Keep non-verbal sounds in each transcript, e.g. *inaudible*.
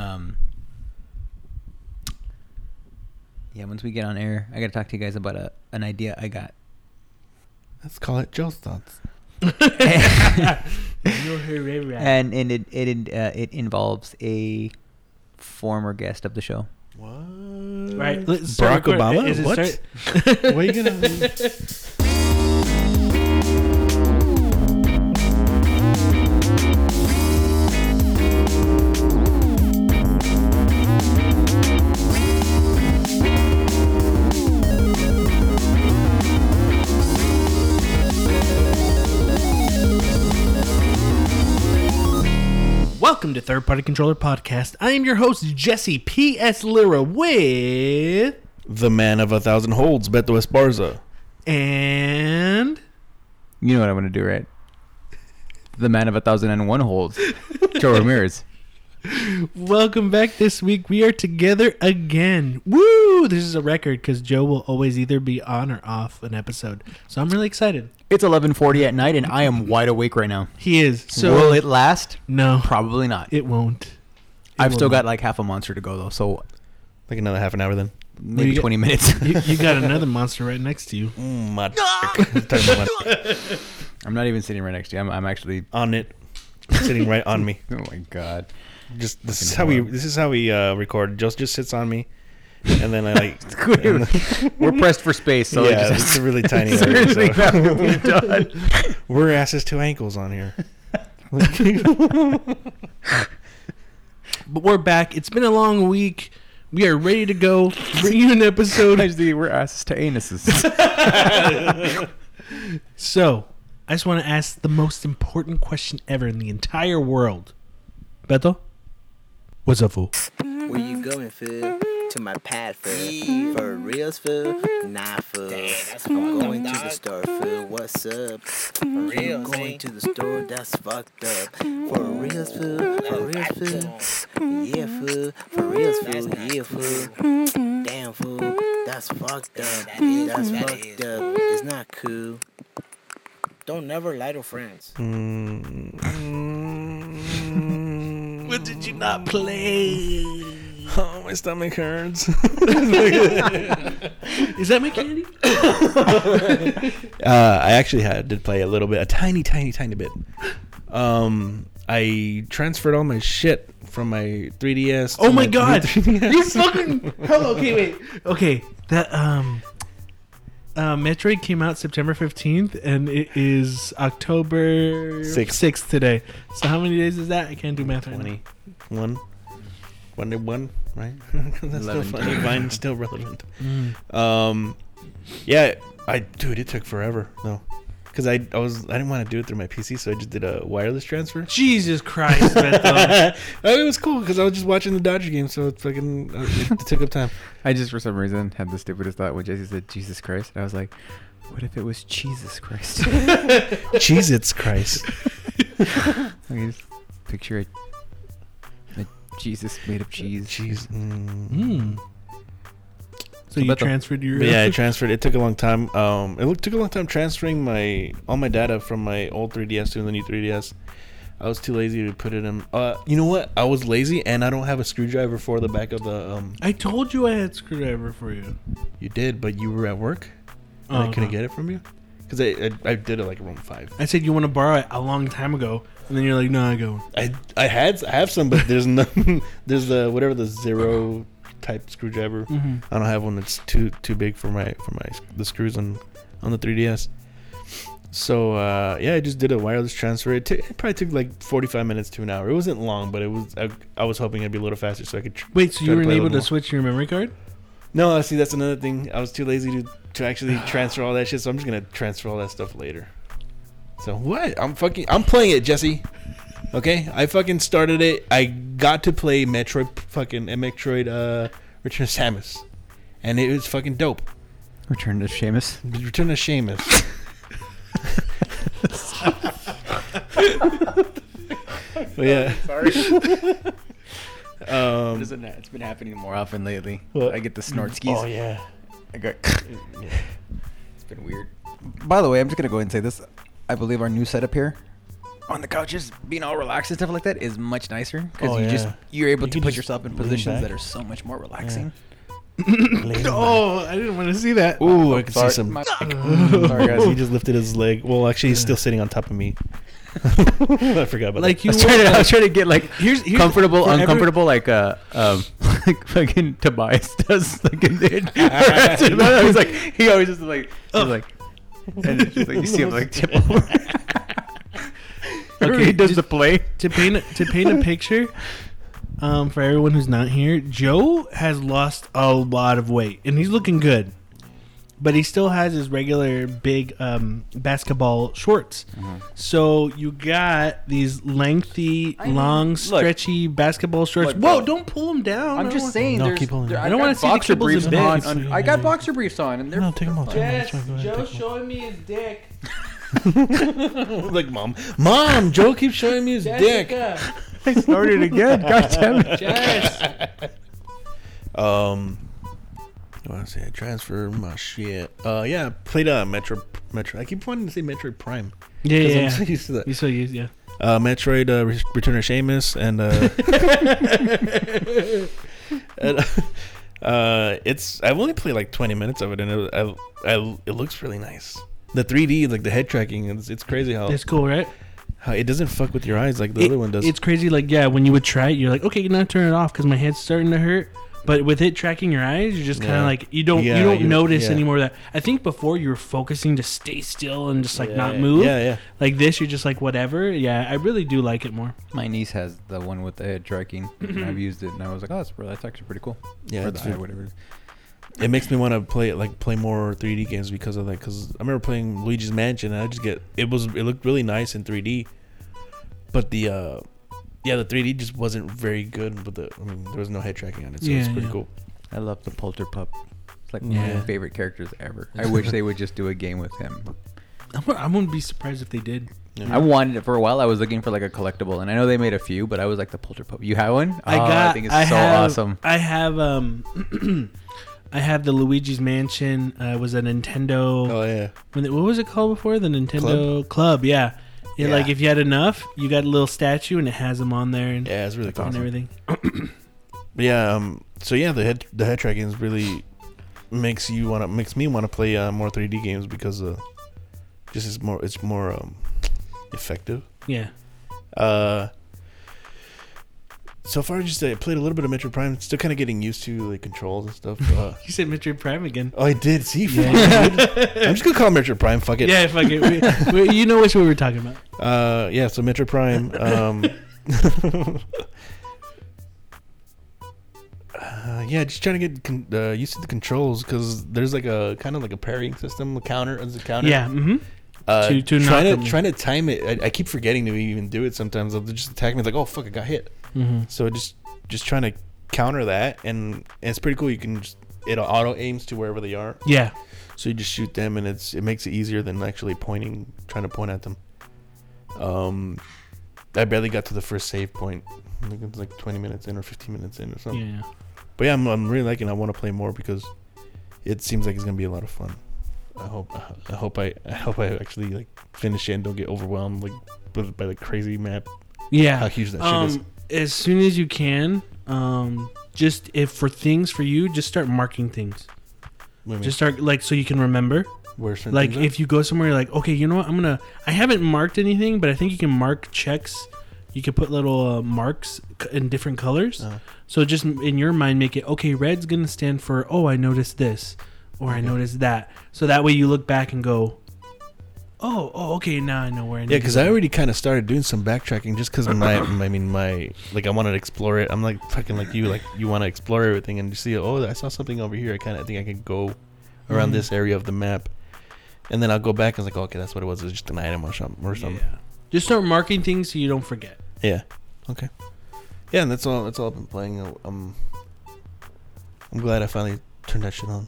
um, yeah, once we get on air, I gotta talk to you guys about a an idea I got. Let's call it Joe's thoughts. *laughs* and and it it uh, it involves a former guest of the show. What? Right. let's Barack Obama? is it What? start- *laughs* what are you gonna? *laughs* to Third Party Controller Podcast. I am your host, Jesse P.S. Lira with. the man of a thousand holds, Beto Esparza. And. You know what I'm gonna do, right? The man of a thousand and one holds, Joe Ramirez. Welcome back this week. We are together again. Woo! This is a record because Joe will always either be on or off an episode. So I'm really excited. It's 11:40 at night, and I am wide awake right now. He is. So. Will it last? No. Probably not. It won't. It I've will still not. got like half a monster to go though, so Like another half an hour then. maybe you get- 20 minutes. *laughs* You, you got another *laughs* monster right next to you. Mm, my dick. Talking about my- *laughs* I'm not even sitting right next to you. I'm, I'm actually. on it, sitting right on me. Oh my god. Just this is how we this is how we uh, record. Just just sits on me, and then I like. *laughs* and- *laughs* We're pressed for space, so yeah, just it's a really *laughs* tiny. area, Seriously, so- not really done. We're asses to ankles on here. But we're back. It's been a long week. We are ready to go. Bring you an episode. Actually, we're asses to anuses. So, I just want to ask the most important question ever in the entire world. Beto? What's up, fool? Where you going, fool? To my pad, fool. For reals, food, mm-hmm. Nah, fool. I'm going to the store, fool. What's up? Mm-hmm. For reals, going to the store, that's fucked up. For mm-hmm. reals, food, For reals, fool? Yeah, food. For reals, food, Yeah, fool. Damn, food, That's fucked up. That's fucked up. It's not cool. Don't never lie to friends. What did you not play? Oh, my stomach hurts. Is that my candy? *laughs* Uh, I actually had did play a little bit, a tiny, tiny, tiny bit. Um, I transferred all my shit from my 3ds. to Oh my god! *laughs* 3DS. You fucking. Hello, okay, wait. Okay, that, um. Uh, Metroid came out September 15th, and it is October Sixth. 6th today. So, how many days is that? I can't do math right now. One. One one, right? *laughs* That's still funny. Mine's still relevant. Mm. Um, yeah, I dude, it took forever though, because I I was I didn't want to do it through my PC, so I just did a wireless transfer. Jesus Christ, Beto. *laughs* It was cool because I was just watching the Dodger game, so it fucking uh, it, it *laughs* took up time. I just, for some reason, had the stupidest thought when Jesse said Jesus Christ. and I was like, what if it was Jesus Christ? Jesus Christ. I mean, just picture a, a Jesus made of cheese. Cheese. Mm. Mm. So you Beto. transferred your. Yeah, I *laughs* transferred. It took a long time. Um, it took a long time transferring my all my data from my old 3ds to the new 3ds. I was too lazy to put it in. Uh, you know what? I was lazy, and I don't have a screwdriver for the back of the. Um, I told you I had screwdriver for you. you did, but you were at work, and I couldn't get it from you, because I, I I did it like around five. I said you want to borrow it a long time ago, and then you're like, "No, I go." I I had I have some, but there's *laughs* no there's the whatever the zero type screwdriver. Mm-hmm. I don't have one that's too too big for my for my the screws on on the 3ds. So uh, yeah, I just did a wireless transfer. It, t- it probably took like 45 minutes to an hour. It wasn't long, but it was. I, I was hoping it'd be a little faster so I could. Tr- Wait, so you a able to switch your memory card? no, see that's another thing. I was too lazy to to actually *sighs* transfer all that shit. So I'm just gonna transfer all that stuff later. So what? I'm fucking. I'm playing it, Jesse. Okay, I fucking started it. I got to play Metroid fucking uh, Metroid uh Return of Samus, and it was fucking dope. Return to Seamus. Return of Samus. but yeah. Sorry. *laughs* Um, it's been happening more often lately. What? I get the snort skis. oh yeah. I got. *laughs* it's been weird. By the way, I'm just gonna go ahead and say this. I believe our new setup here on the couches, being all relaxed and stuff like that is much nicer because Oh, you just you're able You to put yourself in positions back. that are so much more relaxing. *laughs* Oh, I didn't want to see that. Ooh, I can see some. my- *laughs* Sorry, guys. He just lifted his leg. Well, actually, he's still sitting on top of me. *laughs* I forgot about Like that. you I was, trying to, I was trying to get like Here's, here's comfortable, for every- uncomfortable, like uh, um, like fucking Tobias does. Like in it. He's like he always just like he's like, and it's just like you see him like tip over. *laughs* Okay, he does the play. to paint a, to paint a *laughs* picture um, for everyone who's not here joe has lost a lot of weight and he's looking good but he still has his regular big um, basketball shorts so you got these lengthy I mean, long look. stretchy basketball shorts Look, whoa bro. don't pull them down I'm I just don't saying. No, there's, keep on. there, I I don't got wanna see the boxer kibbles briefs and on. bits. on- I got boxer briefs on, and they're No, take 'em off. want- Take 'em off. Jess, It's fine, go ahead, joe's take 'em off. showing me his dick *laughs* like mom, mom. Joe keeps showing me his dick. Jessica, I started again. *laughs* God damn it. Jess. *laughs* Um, what I say? I transfer my shit. Uh, yeah, played uh Metro Metro. I keep wanting to say Metroid Prime. yeah yeah, I'm so used to that. you so used yeah Uh, Metroid uh, Re- Return of Sheamus and uh, *laughs* and, uh, it's I've only played like 20 minutes of it and it, I, I, it looks really nice. The 3D, like the head tracking, it's, it's crazy how, that's cool right how it doesn't fuck with your eyes like the It- other one does. It's crazy. Like, yeah, when you would try it, you're like, okay, now turn it off because my head's starting to hurt. But with it tracking your eyes, you're just kind of Yeah. like you don't Yeah, you don't you- notice yeah. anymore that. I think before you were focusing to stay still and just like yeah, not move. Yeah, yeah. Like this, you're just like whatever. Yeah, I really do like it more. My niece has the one with the head tracking. and *clears throat* I've used it, and I was like, "Oh, that's, that's actually pretty cool." Yeah, For it's the eye, whatever. it makes me want to play it like play more 3D games because of that. Because I remember playing Luigi's Mansion, and I just get it was it looked really nice in 3D, but the uh yeah the 3D just wasn't very good. But the I mean there was no head tracking on it, so it's pretty yeah. cool. I love the Polter Pup. It's like one Yeah. of my favorite characters ever. I *laughs* wish they would just do a game with him. I wou- I wouldn't be surprised if they did. Yeah. I wanted it for a while. I was looking for like a collectible, and I know they made a few, but I was like the Polter Pup. You have one? I Oh, got. I think it's I so have, awesome. I have. Um, *clears throat* I have the Luigi's Mansion. Uh, it was a Nintendo. Oh yeah, when it- what was it called before? The Nintendo Club. yeah. Yeah, Yeah. like if you had enough, you got a little statue and it has them on there and, yeah, it's really cool. and everything. *clears throat* But yeah, um, so yeah, the head the head tracking is really makes you want to makes me want to play uh, more 3D games because uh, just is more it's more um effective. Yeah. Uh, so far, just uh, played a little bit of Metro Prime. Still kind of getting used to like controls and stuff. Uh, *laughs* You said Metroid Prime again. oh, I did. See, Yeah. *laughs* I'm just gonna call it Metro Prime. Fuck it. Yeah, fuck it. We, we, you know which one we were talking about. *laughs* Uh, yeah. So Metro Prime. Um, uh, yeah, just trying to get con- uh, used to the controls because there's like a kind of like a parrying system, a counter as a counter. Yeah. Mm-hmm. Uh, To- to trying them. to trying to time it. I, I keep forgetting to even do it sometimes. They'll just attack me. Like, oh fuck, I got hit. Mm-hmm. So just just trying to counter that, and, and it's pretty cool. You can just it auto aims to wherever they are, Yeah. so you just shoot them, and it's it makes it easier than actually pointing, trying to point at them. Um, I barely got to the first save point. I think it's like 20 minutes in or 15 minutes in or something. Yeah. But yeah, I'm, I'm really liking. it. I want to play more because it seems like it's gonna be a lot of fun. I hope I hope I I hope I actually like finish it and don't get overwhelmed like by, by the crazy map. Yeah, How huge that shit is. Um, as soon as you can, um, just if for things for you, just start marking things. What do you mean? Just start like so you can remember. Where Like if you go somewhere, you're like, okay, you know what? I'm gonna. I haven't marked anything, but I think you can mark checks. You can put little uh, marks in different colors. Uh-huh. So just in your mind, make it okay. Red's gonna stand for oh, I noticed this, or I noticed that. So that way you look back and go, oh, oh, okay, now I know where I need. Yeah, because. I already kind of started doing some backtracking just because my, I mean, my like I wanted to explore it. I'm like fucking like you, like you want to explore everything and you see, oh, I saw something over here. I kind of think I could go around Mhm. this area of the map, and then I'll go back and it's like, okay, that's what it was. It's just an item or something or something. Yeah. Just start marking things so you don't forget. Yeah. Okay. Yeah, and that's all. That's all I've been playing. Um, I'm glad I finally turned that shit on.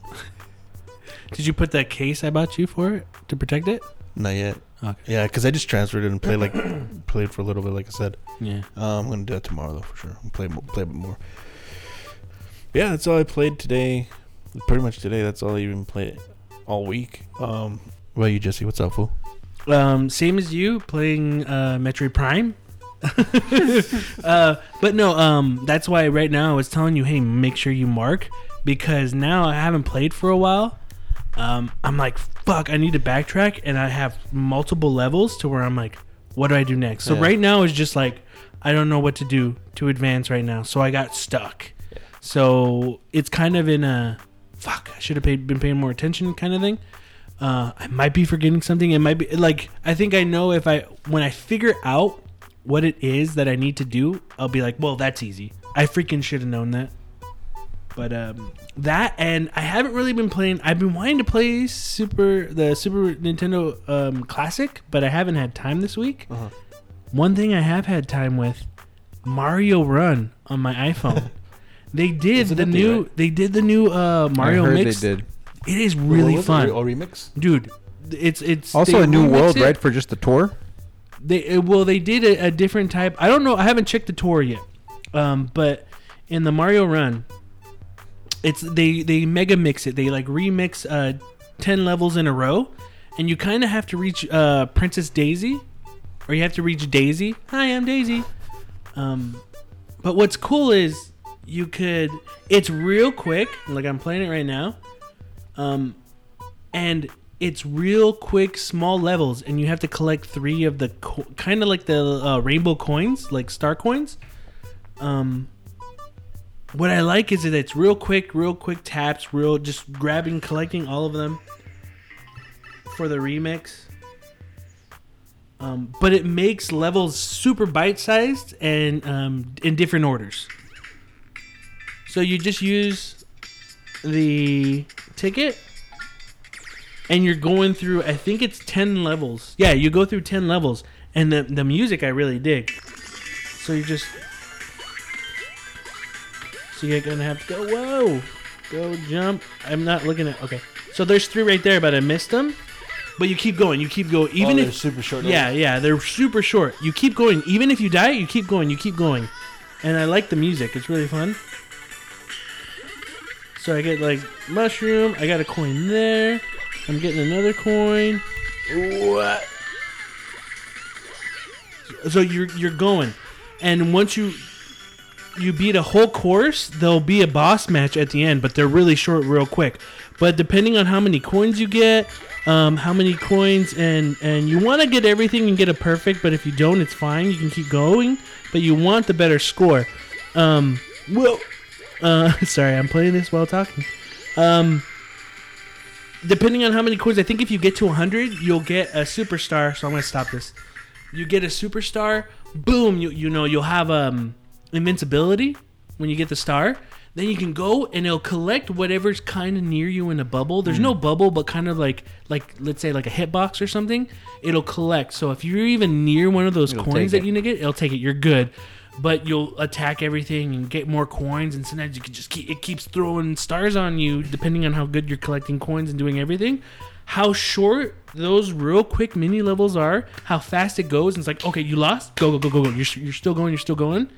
Did you put that case I bought you for it to protect it? Not yet. Okay. Yeah, because I just transferred it and played like *coughs* played for a little bit, like I said. Yeah. Uh, I'm gonna do that tomorrow though for sure. I'll play play a bit more. Yeah, that's all I played today. Pretty much today. That's all I even played all week. Um, what about you, Jesse? What's up, fool? Um, same as you playing uh, Metroid Prime. *laughs* uh, but no, um, that's why right now I was telling you, hey, make sure you mark because now I haven't played for a while. Um, I'm like, fuck, I need to backtrack, and I have multiple levels to where I'm like, what do I do next? So Yeah. right now it's just like, I don't know what to do to advance right now, so I got stuck. So it's kind of in a fuck. I should have paid, been paying more attention, kind of thing. Uh, I might be forgetting something. It might be like I think I know if I when I figure out what it is that I need to do, I'll be like, well, that's easy. I freaking should have known that. But um, that and I haven't really been playing. I've been wanting to play Super the Super Nintendo um, Classic, but I haven't had time this week. Uh-huh. One thing I have had time with Mario Run on my iPhone. *laughs* they did an the new. right? They did the new uh, Mario I heard mix. they did. It is really fun, Oh, remix. dude. It's it's Also a new world, it. right, for just the tour. They uh, well, they did a, a different type. I don't know. I haven't checked the tour yet. Um, but in the Mario Run, it's they they mega mix it. They like remix uh ten levels in a row, and you kind of have to reach uh Princess Daisy, or you have to reach Daisy. Hi, I'm Daisy. Um, but what's cool is you could. It's real quick. Like I'm playing it right now. Um, and it's real quick small levels and you have to collect three of the co- kind of like the uh, rainbow coins like star coins um what i like is that it's real quick real quick taps real just grabbing collecting all of them for the remix. Um, but it makes levels super bite-sized and um, in different orders. So you just use the ticket and you're going through i think it's 10 levels. Yeah you go through 10 levels. And the, the music i really dig. So you just so you're gonna have to go whoa go jump i'm not looking at okay so there's three right there but i missed them but you keep going you keep going oh, even oh, they're if super short. yeah, yeah, they're super short. You keep going, even if you die, you keep going, you keep going, and I like the music. It's really fun. So I get like mushroom. I got a coin there. I'm getting another coin. What? So you're you're going, and once you you beat a whole course, there'll be a boss match at the end, but they're really short, real quick. But depending on how many coins you get, um, how many coins, and and you want to get everything and get a perfect, but if you don't, it's fine. You can keep going, but you want the better score. Um, well, uh, *laughs* sorry, I'm playing this while talking. Um, depending on how many coins, I think if you get to 100, you'll get a superstar. So I'm gonna stop this. You get a superstar, boom. You you know you'll have um invincibility when you get the star. Then you can go and it'll collect whatever's kind of near you in a bubble. There's hmm. no bubble, but kind of like like let's say like a hitbox or something. It'll collect. So if you're even near one of those It'll coins take that it. you need to get, it'll take it. You're good. But you'll attack everything and get more coins, and sometimes you can just keep it keeps throwing stars on you depending on how good you're collecting coins and doing everything. How short those real quick mini levels are, how fast it goes, and it's like, okay, you lost, go go go go go. You're, you're still going, you're still going.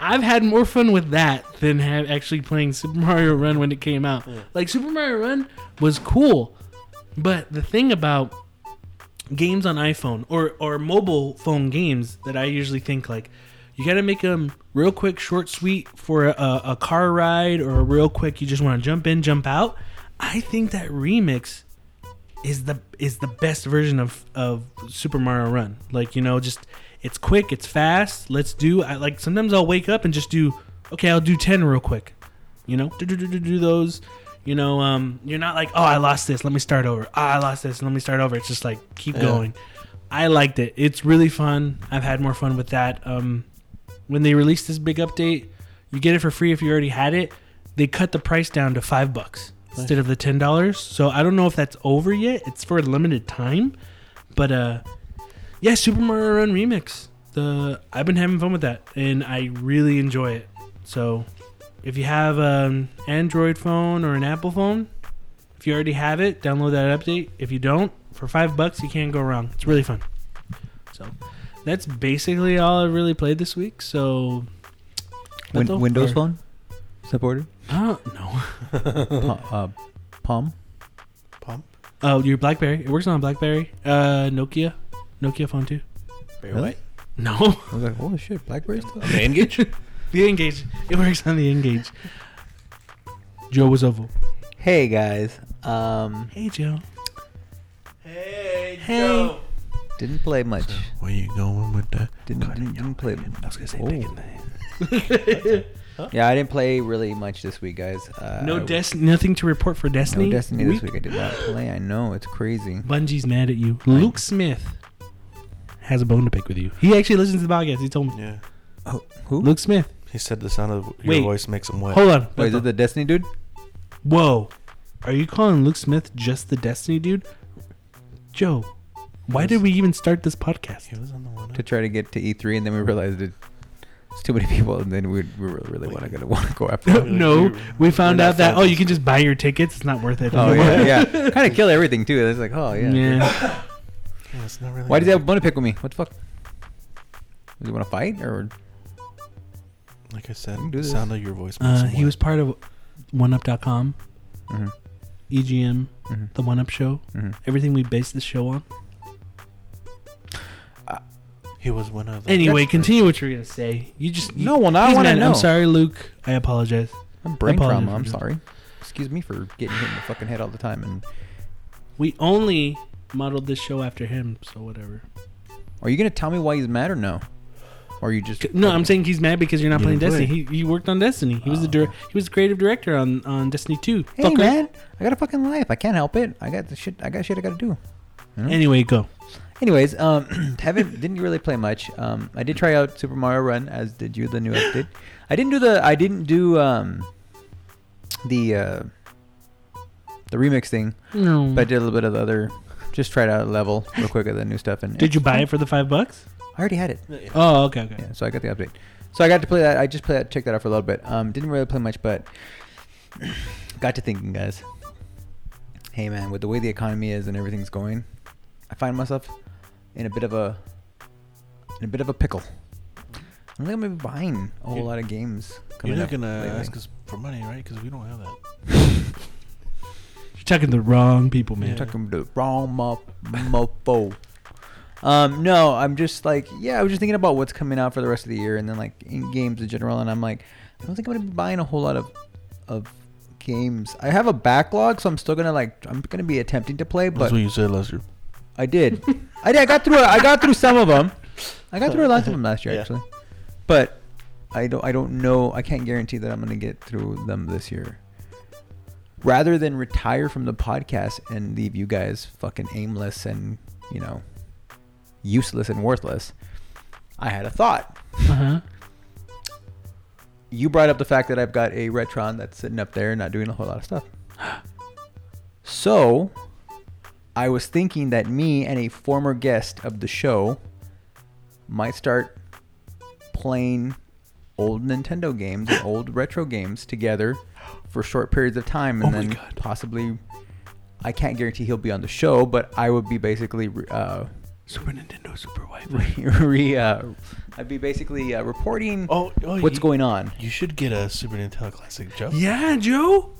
I've had more fun with that than have actually playing Super Mario Run when it came out. Like Super Mario Run was cool, but the thing about games on iPhone or or mobile phone games that I usually think like you got to make them real quick, short, sweet for a, a car ride or a real quick. You just want to jump in, jump out. I think that remix is the is the best version of of Super Mario Run. Like you know, just it's quick, it's fast. Let's do. I like sometimes I'll wake up and just do. Okay, I'll do ten real quick. You know, do do do do, do those. You know, um, you're not like, oh, I lost this. Let me start over. Ah, I lost this. Let me start over. It's just like keep Yeah. going. I liked it. It's really fun. I've had more fun with that. Um, when they released this big update, you get it for free if you already had it. They cut the price down to five bucks instead of the ten dollars. So I don't know if that's over yet. It's for a limited time, but uh, yeah, Super Mario Run remix. The I've been having fun with that, and I really enjoy it. So if you have an Android phone or an Apple phone, if you already have it, download that update. If you don't, for five bucks, you can't go wrong. It's really fun. So that's basically all I've really played this week. So Win- Beto? Windows Or- phone supported. Uh, no. Pa- uh, Palm. Pump. Oh, your BlackBerry. It works on BlackBerry. Uh, Nokia, Nokia phone too. Really? No, I was like, holy shit, BlackBerry stuff. The Engage? *laughs* the Engage. It works on the Engage. Joe was oval. Hey guys, um, Hey Joe. Hey, Hey. didn't play much. Where you going with that? Didn't didn't, didn't play. I was gonna say Oh. bacon thing. Yeah, I didn't play really much this week, guys. Uh, No I- Des- nothing to report for Destiny. No Destiny this week. I did not play. I know it's crazy. Bungie's mad at you. Luke Smith has a bone to pick with you. He actually listens to the podcast. He told me. Yeah. Oh, who? Luke Smith. He said the sound of your Wait. voice makes him wet. Hold on. Wait, is it the Destiny dude? Whoa. Are you calling Luke Smith just the Destiny dude? Joe, why did we even start this podcast? He was on the one. To try to get to E3, and then we realized it, it's too many people, and then we, we really, really want to want to go after. No, *laughs* it. no, we found out that oh, you can just buy your tickets. It's not worth it. Oh yeah, yeah. *laughs* kind of kill everything too. It's like, oh yeah. yeah. *laughs* Yeah, it's not really Why does he have one to pick with me? What the fuck? Does he want to fight or? Like I said, do the this. sound of your voice makes Uh, him he wet. was part of OneUp.com, Mhm, EGM, mhm, the One Up Show. mhm. Everything we based the show on. He was one of the. Anyway, That's- continue what you're gonna say. You just you, No, well now I he's want to mad. know. I'm sorry, Luke. I apologize. I'm brain Apologies trauma. for I'm this. sorry. Excuse me for getting hit in the fucking head all the time. And We only modeled this show after him, so whatever. are you gonna tell me why he's mad or no? Or you just No, I'm saying he's mad because you're not You playing didn't play. Destiny. He, he worked on Destiny. He was the dir- he was the creative director on, on Destiny 2. Hey Fucker. man, I got a fucking life. I can't help it. I got the shit. I got shit I got to do. Anyway, go. Anyways, um, *clears throat* haven't didn't really play much. Um, I did try out Super Mario Run, as did you, the new *laughs* update. I didn't do the. I didn't do um, the uh, the remix thing, No. but I did a little bit of the other. Just tried out a level real quick of the new stuff. And Did you buy it for the five bucks? I already had it. Oh, okay, okay. Yeah, so I got the update. So I got to play that. I just played that, checked that out for a little bit. Um, didn't really play much, but *clears throat* got to thinking, guys. Hey, man, with the way the economy is and everything's going, I find myself in a bit of a in a bit of a pickle. I think I'm gonna be buying a whole You- lot of games. You're not gonna lately. ask us for money, right? Because we don't have that. *laughs* You're talking to the wrong people, man. I'm talking to the wrong mo- mofo. Um, no, I'm just like, yeah, I was just thinking about what's coming out for the rest of the year, and then like in games in general, and I'm like, I don't think I'm gonna be buying a whole lot of of games. I have a backlog, so I'm still gonna like, I'm gonna be attempting to play, That's but what you said last year. I did, I did, I got through, I got through some of them. I got through a lot of them last year Yeah. actually, but I don't, I don't know, I can't guarantee that I'm gonna get through them this year. Rather than retire from the podcast and leave you guys fucking aimless and you know useless and worthless, I had a thought. Uh-huh. You brought up the fact that I've got a Retron that's sitting up there not doing a whole lot of stuff. *gasps* So, I was thinking that me and a former guest of the show might start playing old Nintendo games and old retro games together for short periods of time and Oh then God. possibly I can't guarantee he'll be on the show, but I would be basically uh, Super Nintendo Super Wi-Fi. re, *laughs* re, uh, I'd be basically uh, reporting Oh, oh what's you, going on. You should get a Super Nintendo Classic, Joe. Yeah, Joe.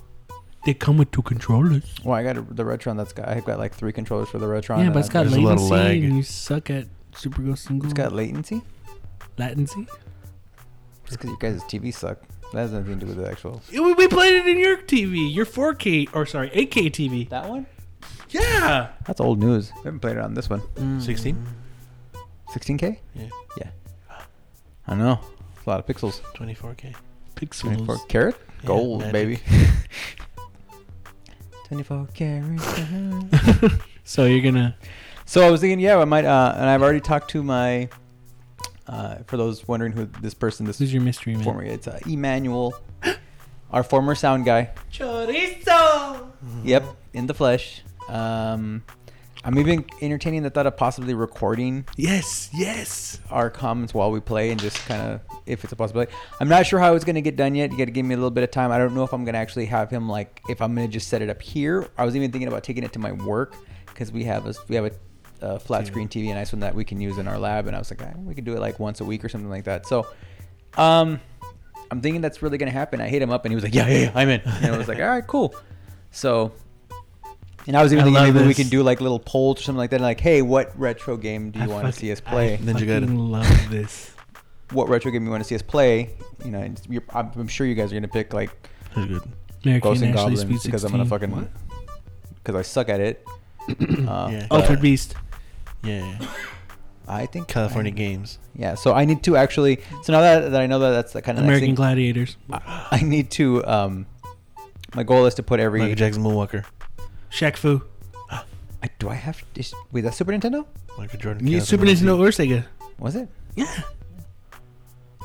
They come with two controllers. Well, I got a, the Retron. That's got I've got like three controllers for the Retron. yeah, but it's got there's a lot of latency, lag. and you suck at Super Go Single. it's got latency. latency. Just because you guys' TV suck. That has nothing to do with the actual. We, we played it in your TV, your 4K or sorry 8K TV. That one? Yeah. That's old news. We haven't played it on this one. 16? 16K? Yeah. Yeah. I know. It's a lot of pixels. 24K. Pixels. 24 carat? Yeah, Gold, magic. baby. *laughs* 24 carat. *laughs* So you're gonna. So I was thinking, yeah, I might, uh, and I've already talked to my, uh, for those wondering who this person, this Who's your mystery man? former, it's uh, Emmanuel, *gasps* our former sound guy. Chorizo. Yep, in the flesh. Um, I'm even entertaining the thought of possibly recording Yes. Yes. our comments while we play and just kind of if it's a possibility. I'm not sure how it's gonna get done yet. You got to give me a little bit of time. I don't know if I'm gonna actually have him like if I'm gonna just set it up here. I was even thinking about taking it to my work because we have a we have a, a flat screen TV, a nice one that we can use in our lab. And I was like, ah, we could do it like once a week or something like that. So, um, I'm thinking that's really gonna happen. I hit him up and he was like, yeah, yeah, yeah I'm in. And I was like, all right, cool. So, And I was even I thinking love maybe we this. can do like little polls or something like that. Like, hey, what retro game do you I want to see us play? I Ninja fucking Gaiden. love *laughs* this. what retro game do you want to see us play? You know, and you're, I'm, I'm sure you guys are gonna pick like That's good. American Ghosts and Ashley Goblins because I'm gonna fucking What? *clears throat* because I suck at it. *clears throat* uh, Yeah. but Altered Beast. Yeah. *coughs* I think California I- Games. Yeah, so I need to actually. So now that, that I know that that's the kind of American thing, Gladiators. I, I need to. Um, my goal is to put every. Michael Jackson Moonwalker. Shaq Fu. *gasps* I, do I have? Is, wait, that's Super Nintendo? Michael Jordan. You Catherine Super Nintendo Lindsay. or Sega? Was it? Yeah.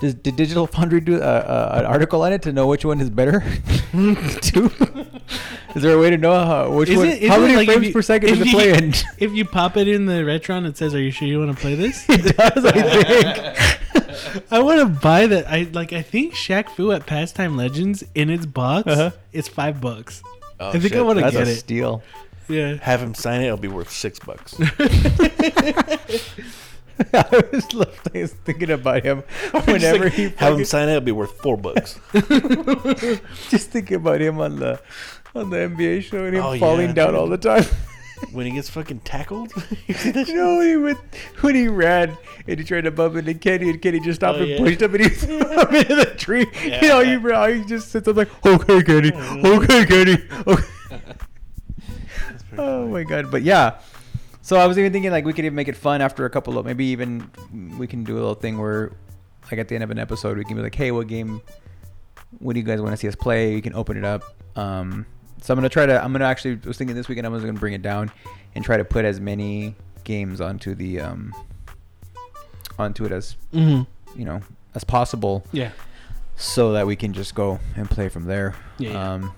Does did Digital Foundry do uh, uh, an article on it to know which one is better? *laughs* *laughs* Too? Is there a way to know how, which Is one? it- is how many like frames you- per second if does it you- play in? *laughs* If you pop it in the Retron, it says, "Are you sure you want to play this?" it does, I think. I want to buy that. I like. I think Shaq Fu at Pastime Legends in its box. Uh-huh. It's five bucks. Oh, I think I wanna That's get a it. steal. Yeah. Have him sign it. It'll be worth six bucks. *laughs* I was, love- thinking about him *laughs* whenever he have him sign it. It'll be worth four bucks. *laughs* just thinking about him on the on the NBA show and him Oh, falling yeah, down dude. all the time. when he gets fucking tackled. you you know when he went when he ran and he tried to bump into Kenny and Kenny just stopped Oh, and yeah. pushed him and he threw him into the tree. You Yeah. know, you bro, he just sits up like, okay, Kenny, mm-hmm. okay, Kenny, okay. Oh funny. my god! But yeah, so I was even thinking like we could even make it fun after a couple of maybe even we can do a little thing where like at the end of an episode we can be like, hey, what game? What do you guys want to see us play? You can open it up. Um, so I'm gonna try to. I'm gonna actually I was thinking this weekend I was gonna bring it down and try to put as many games onto the um onto it as Mm-hmm. you know as possible Yeah. so that we can just go and play from there. Yeah, yeah. Um,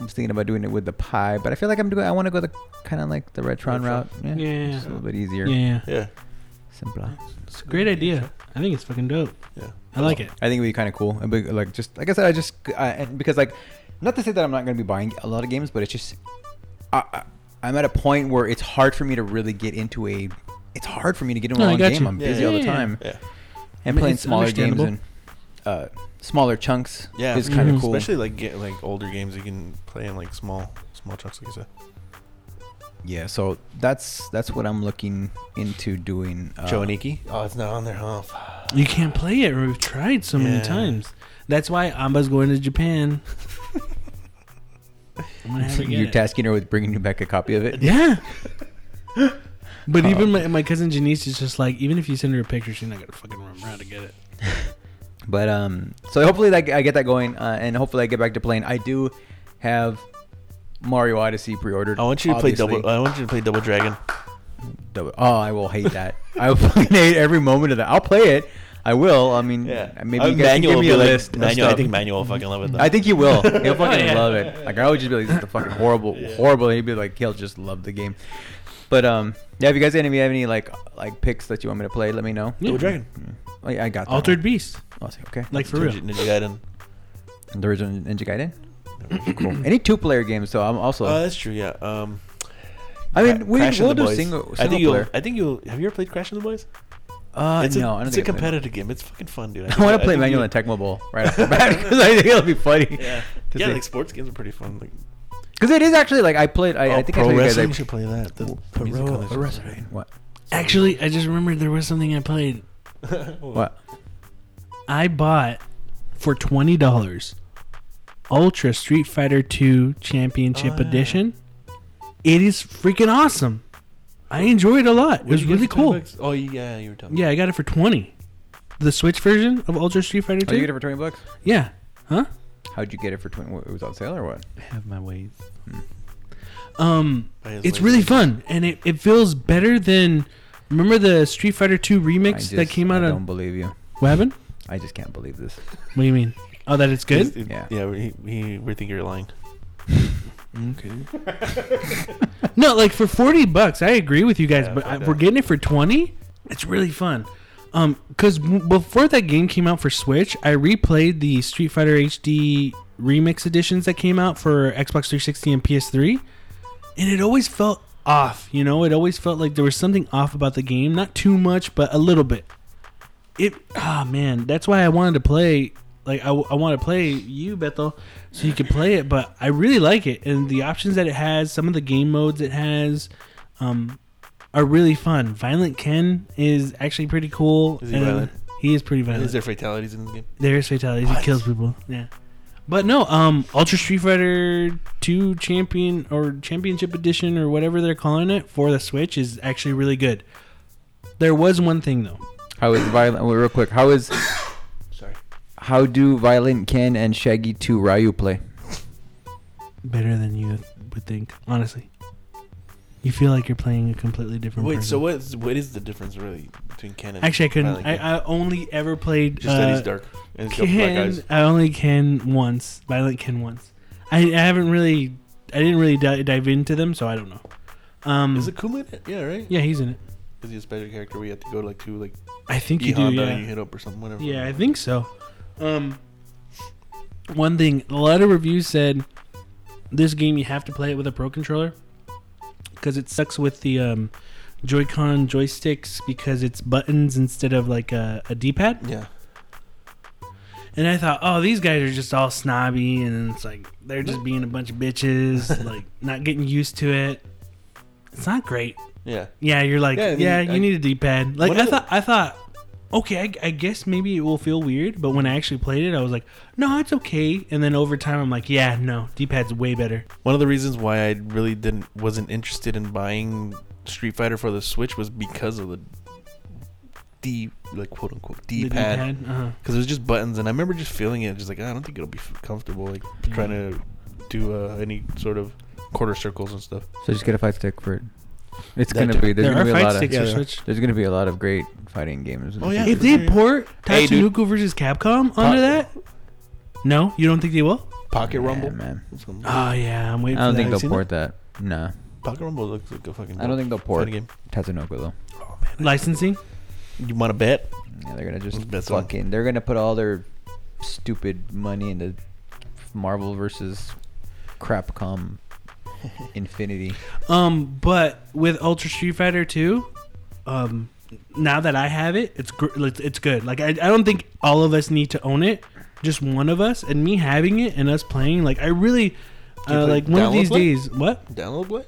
I'm just thinking about doing it with the pie, but I feel like I'm doing. I want to go the kind of like the Retron Retron. route. Yeah, Yeah. just a little bit easier. Yeah. Yeah. simpler. It's a great idea. I think it's fucking dope. Yeah. I like it. I think it'd be kind of cool. It'd like just like I said, I just I, and because like not to say that I'm not going to be buying a lot of games, but it's just I, I, I'm at a point where it's hard for me to really get into a. It's hard for me to get into No, a I long game. you. I'm Yeah, busy yeah, all the time, Yeah. and mean, playing smaller games and uh, smaller chunks. Yeah. is kind of Mhm. cool. Especially like get, like older games you can play in like small small chunks like you said. Yeah, so that's that's what I'm looking into doing. Uh, Joe and Iki. Oh, it's not on there, huh? You can't play it. We've tried so many Yeah. times. That's why Amba's going to Japan. *laughs* I'm gonna have her get You're it. tasking her with bringing you back a copy of it. Yeah. But Oh. even my, my cousin Janice is just like, even if you send her a picture, she's not gonna fucking remember how to get it. *laughs* But um, so hopefully like I get that going, uh, and hopefully I get back to playing. I do have Mario Odyssey pre-ordered. I want you to obviously. play double. I want you to play Double Dragon. Double- Oh, I will hate that. I will *laughs* fucking hate every moment of that. I'll play it. I will. I mean, maybe Uh, you guys give me a like- list. Manuel, I think Manuel will fucking love it though. I think he will. He'll fucking *laughs* Yeah. love it. Like I would just be like, this is the fucking horrible, Yeah. horrible. He'd be like, he'll just love the game. But um, yeah. If you guys have any, have any like like picks that you want me to play, let me know. Double Dragon. Oh, yeah, I got that Altered one. Beast, Oh, okay. like for real. Ninja, Ninja Gaiden. The original Ninja Gaiden. cool. Any two-player games, so I'm also. Oh, that's true. Yeah. Um. I mean, we Crash and we'll the do Boys. single, I single think you'll. player. I think you'll. Have you ever played Crash and the Boys? Uh, it's a, no, I don't it's a think I've played competitive game. It's fucking fun, dude. I *laughs* think- want to play Manuel you- and Tecmo Bowl right *laughs* off the bat because I think it'll be funny. Yeah. to Yeah, see. like sports games are pretty fun. Like, Because it is actually like I played. I, oh, I think I pro told you guys. wrestling. I, You should play that. The, the music on it is great. What? Actually, I just remembered there was something I played. *laughs* What? I bought for twenty dollars Ultra Street Fighter Two Championship Oh, yeah. Edition. It is freaking awesome. I enjoyed it a lot. It was really cool. Oh yeah, you were telling me. Yeah, I got it for twenty. The Switch version of Ultra Street Fighter Oh, you get it for twenty bucks? Yeah. Huh? How'd you get it for twenty? It was on sale or what? I have my ways. Um, By his it's really fun, and it, it feels better than. Remember the Street Fighter Two remix just, that came out I on. don't believe you. What happened? I just can't believe this. What do you mean? Oh, that it's good. It- Yeah. Yeah. We, we, we think you're lying. *laughs* Okay. *laughs* no, like for forty bucks, I agree with you guys, Yeah, but I, that. we're getting it for twenty. It's really fun. Um, because before that game came out for Switch, I replayed the Street Fighter HD remix editions that came out for Xbox 360 and PS3, and it always felt off. You know, it always felt like there was something off about the game. Not too much, but a little bit. It ah man, that's why I wanted to play like I, I want to play you, Bethel, so you can play it. But I really like it, and the options that it has, some of the game modes it has, um, are really fun. Violent Ken is actually pretty cool. Is he violent? He is pretty violent. Is there fatalities in this game? There's fatalities. He kills people. Yeah. But no, um, Ultra Street Fighter Two Champion or Championship Edition or whatever they're calling it for the Switch is actually really good. There was one thing though. How is violent? Well, real quick. How is *coughs* Sorry. how do Violent Ken and Shaggy Two Ryu play? Better than you would think, honestly. You feel like you're playing a completely different. Wait, person. so what is what is the difference really between Ken and Actually, I couldn't. Violent I, Ken? I only ever played. just that he's uh, dark and he's got black Ken, eyes. I only can once. Violent Ken once. I, I haven't really. I didn't really di- dive into them, so I don't know. Um, Is it cool in it? Yeah, right. yeah, he's in it. Is he a special character We have to go to like two like I think E you do. Honda Yeah. and you hit up or something? Whatever. Yeah, I think so. Um, one thing, a lot of reviews said this game you have to play it with a pro controller because it sucks with the um, Joy-Con joysticks because it's buttons instead of like a, a D-pad. Yeah. And I thought, oh, these guys are just all snobby, and it's like they're just being a bunch of bitches, *laughs* like not getting used to it. It's not great. Yeah. Yeah, you're like, Yeah, yeah, I mean, you I- need a D-pad. Like I of the- thought, I thought, okay, I, I guess maybe it will feel weird, but when I actually played it, I was like, no, it's okay. And then over time, I'm like, yeah, no, D-pad's way better. One of the reasons why I really didn't wasn't interested in buying Street Fighter for the Switch was because of the D like quote unquote D pad Uh-huh. because it was just buttons and I remember just feeling it just like "Ah, I don't think it'll be comfortable like trying to do uh, any sort of quarter circles and stuff. So just get a fight stick for it. It's That gonna be there's There gonna are be a fight lot sticks of for Yeah. Switch. there's gonna be a lot of great fighting games. Oh, yeah. If they port Hey, dude. Tatsunoko versus Capcom onto that, no, you don't think they will? Pocket Yeah, Rumble, man. Oh yeah, I'm waiting. I don't for think that. they'll seen port that. Nah, Pocket Rumble looks like a fucking. I don't think they'll port fighting game. Tatsunoko though. Oh, licensing. You want to bet? Yeah, they're gonna just Let's some. fucking. They're gonna put all their stupid money into Marvel versus Crapcom *laughs* Infinity. Um, but with Ultra Street Fighter 2, um, now that I have it, it's gr- it's good. Like I, I don't think all of us need to own it. Just one of us, and me having it and us playing. Like I really, uh, like one of these play? days. What? Download play?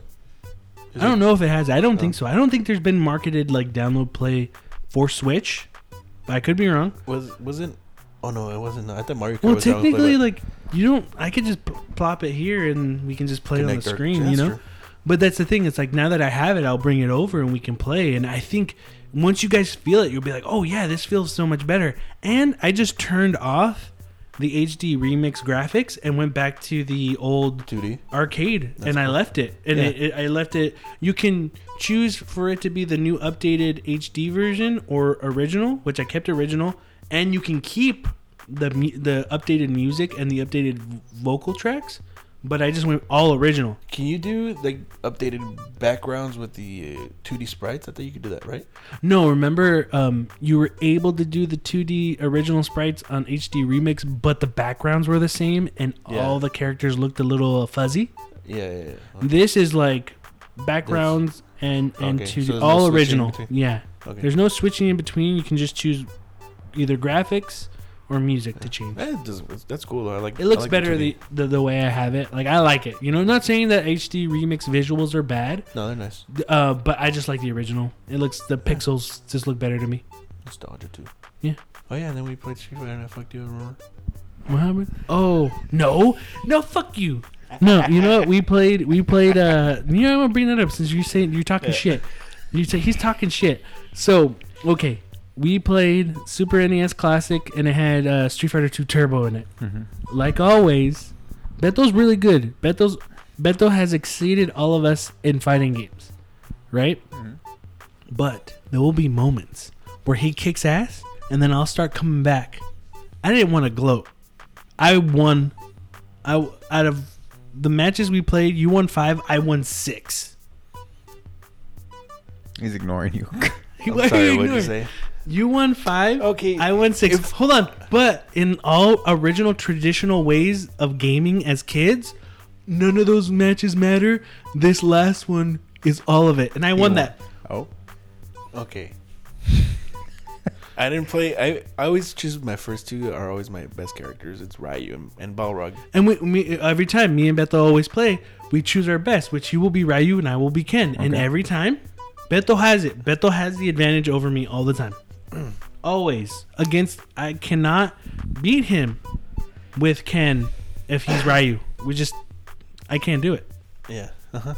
Is I don't it- know if it has. I don't think Oh. so. I don't think there's been marketed like download play for Switch. But I could be wrong. Was wasn't? Oh no, it wasn't. I thought Mario Kart Well, play, technically, but like you don't. I could just plop it here and we can just play it on the screen. You know. But that's the thing. It's like now that I have it, I'll bring it over and we can play. And I think once you guys feel it, you'll be like, "Oh yeah, this feels so much better." And I just turned off the HD remix graphics and went back to the old 2D. arcade, That's and I left it. And Yeah. it, it, I left it. You can choose for it to be the new updated HD version or original, which I kept original, and you can keep the the updated music and the updated vocal tracks. But I just went all original. Can you do like updated backgrounds with the uh, 2D sprites? I thought you could do that, right? No, remember, um, you were able to do the 2D original sprites on HD Remix, but the backgrounds were the same and Yeah. all the characters looked a little fuzzy. Yeah, yeah. yeah. This is like backgrounds and and Okay, 2D, so there's no all original. Yeah, Okay. there's no switching in between. You can just choose either graphics or music to change. That doesn't, that's cool. I like. It looks like better 2D. the, the the way I have it. Like I like it. You know, I'm not saying that HD Remix visuals are bad, No, they're nice. uh, but I just like the original. It looks the pixels just look better to me. Nostalgia too. Yeah. Oh yeah, and then we played Street Fighter and I fucked you. Remember? What happened? Oh no, no, fuck you. No, you know what? We *laughs* played. We played. Uh, you know, I'm gonna bring that up since you're saying you're talking shit. You say he's talking shit. So okay, we played Super NES Classic, and it had uh, Street Fighter 2 Turbo in it. Mm-hmm. Like always, Beto's really good. Beto's Beto has exceeded all of us in fighting games, right? But there will be moments where he kicks ass, and then I'll start coming back. I didn't want to gloat. I won. I out of the matches we played, you won five. I won six. He's ignoring you. *laughs* I'm sorry, what'd you say? You won five. Okay. I won six. if- Hold on, but in all original traditional ways of gaming as kids, none of those matches matter. This last one is all of it, and I won won. that. oh, Okay. *laughs* I didn't play. I I always choose my first two are always my best characters. It's Ryu and, and Balrog. And we, me, every time me and Beto always play, we choose our best, which he will be Ryu and I will be Ken. And every time, Beto has it. Beto has the advantage over me all the time. *clears throat* always. Against, I cannot beat him with Ken if he's *coughs* Ryu. We just, I can't do it. Yeah. Uh huh.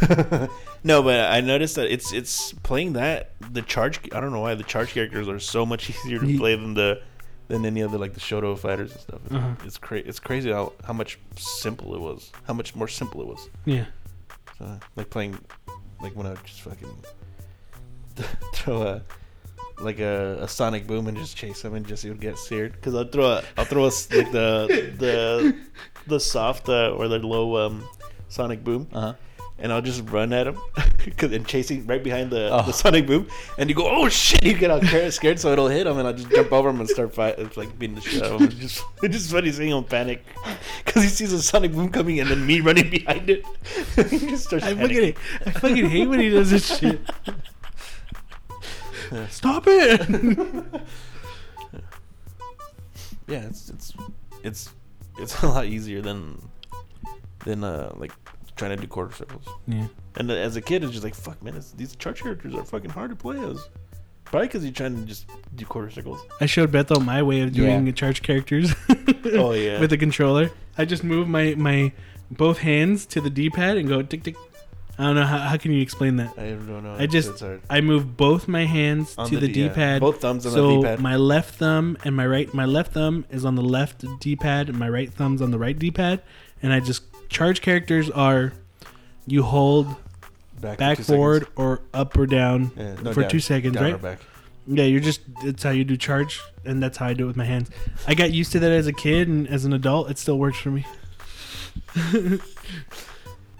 *laughs* no, but I noticed that it's it's playing that the charge. I don't know why the charge characters are so much *laughs* easier to play than the than any other like the Shoto fighters and stuff. Uh-huh. It's crazy. It's crazy how how much simple it was. How much more simple it was. Yeah. So, like playing, like when I just fucking *laughs* throw a like a, a sonic boom and just chase him and Jesse would get seared because I'll throw a I'll throw a like the the the soft uh, or the low um sonic boom Uh huh. and I'll just run at him *laughs* 'cause- and chasing right behind the, Oh. the sonic boom and you go oh shit you get all scared, scared so it'll hit him and I'll just jump over him and start fighting like beating the shit out of him it's just it's just funny seeing him panic because he sees a sonic boom coming and then me running *laughs* behind it *laughs* he just starts I panicking. fucking, I fucking hate when he does this shit. Stop it! *laughs* yeah, it's it's it's it's *laughs* a lot easier than than uh like trying to do quarter circles. yeah. And as a kid, it's just like fuck, man. It's, these charge characters are fucking hard to play as. Probably because you're trying to just do quarter circles. I showed Beto my way of doing Yeah. charge characters. *laughs* Oh, yeah. with the controller. I just move my my both hands to the D-pad and go tick tick. I don't know how, how can you explain that. I don't know. I just. I move both my hands On to the, D- D-pad. both thumbs on so the D-pad. my left thumb and my right my left thumb is on the left D-pad and my right thumb's on the right D-pad and I just charge characters are you hold back, back forward seconds. or up or down Yeah, no, for down- 2 seconds, right? back. Yeah, you're just it's how you do charge and that's how I do it with my hands. I got used to that as a kid and as an adult it still works for me. *laughs*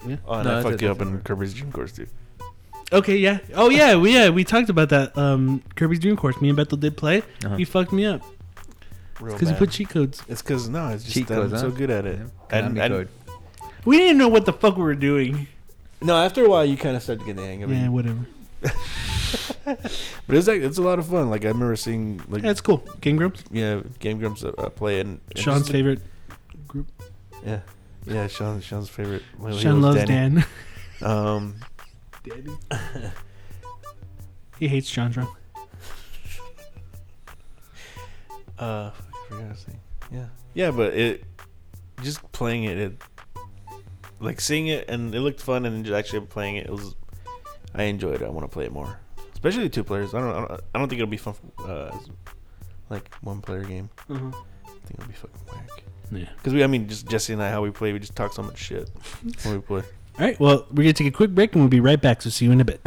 Oh, and No, I that's- fucked you up in. Kirby's Dream Course too. Okay, yeah. Oh yeah, we yeah, we talked about that um Kirby's Dream Course. Me and Bethel did play. Uh-huh. He fucked me up Real cuz he bad. put cheat codes. It's because no, it's just Cheat that I'm codes, so good at it. Yeah. And- Konami and- code. We didn't know what the fuck we were doing. No, after a while, you kind of start to get the hang of it. Yeah, whatever. *laughs* *laughs* But it's like it's a lot of fun. Like I remember seeing like Yeah, cool. Game Grumps. yeah, Game Grumps uh, play and, and Sean's just, like, favorite. Yeah, yeah, Sean Sean's favorite. Well, Sean loves loves Danny. Dan. *laughs* Um, he hates John Trump. *laughs* uh, forgot what I. Yeah, yeah, but it just playing it, it like seeing it and it looked fun, and just actually playing it, it was. I enjoyed it. I want to play it more, especially two players. I don't, I don't, I don't think it'll be fun. For, uh, like one player game. Mhm. I think it'll be fucking whack. Yeah. Because we, I mean, just Jesse and I, how we play, we just talk so much shit when we play. All right. Well, we're gonna take a quick break and we'll be right back. So see you in a bit.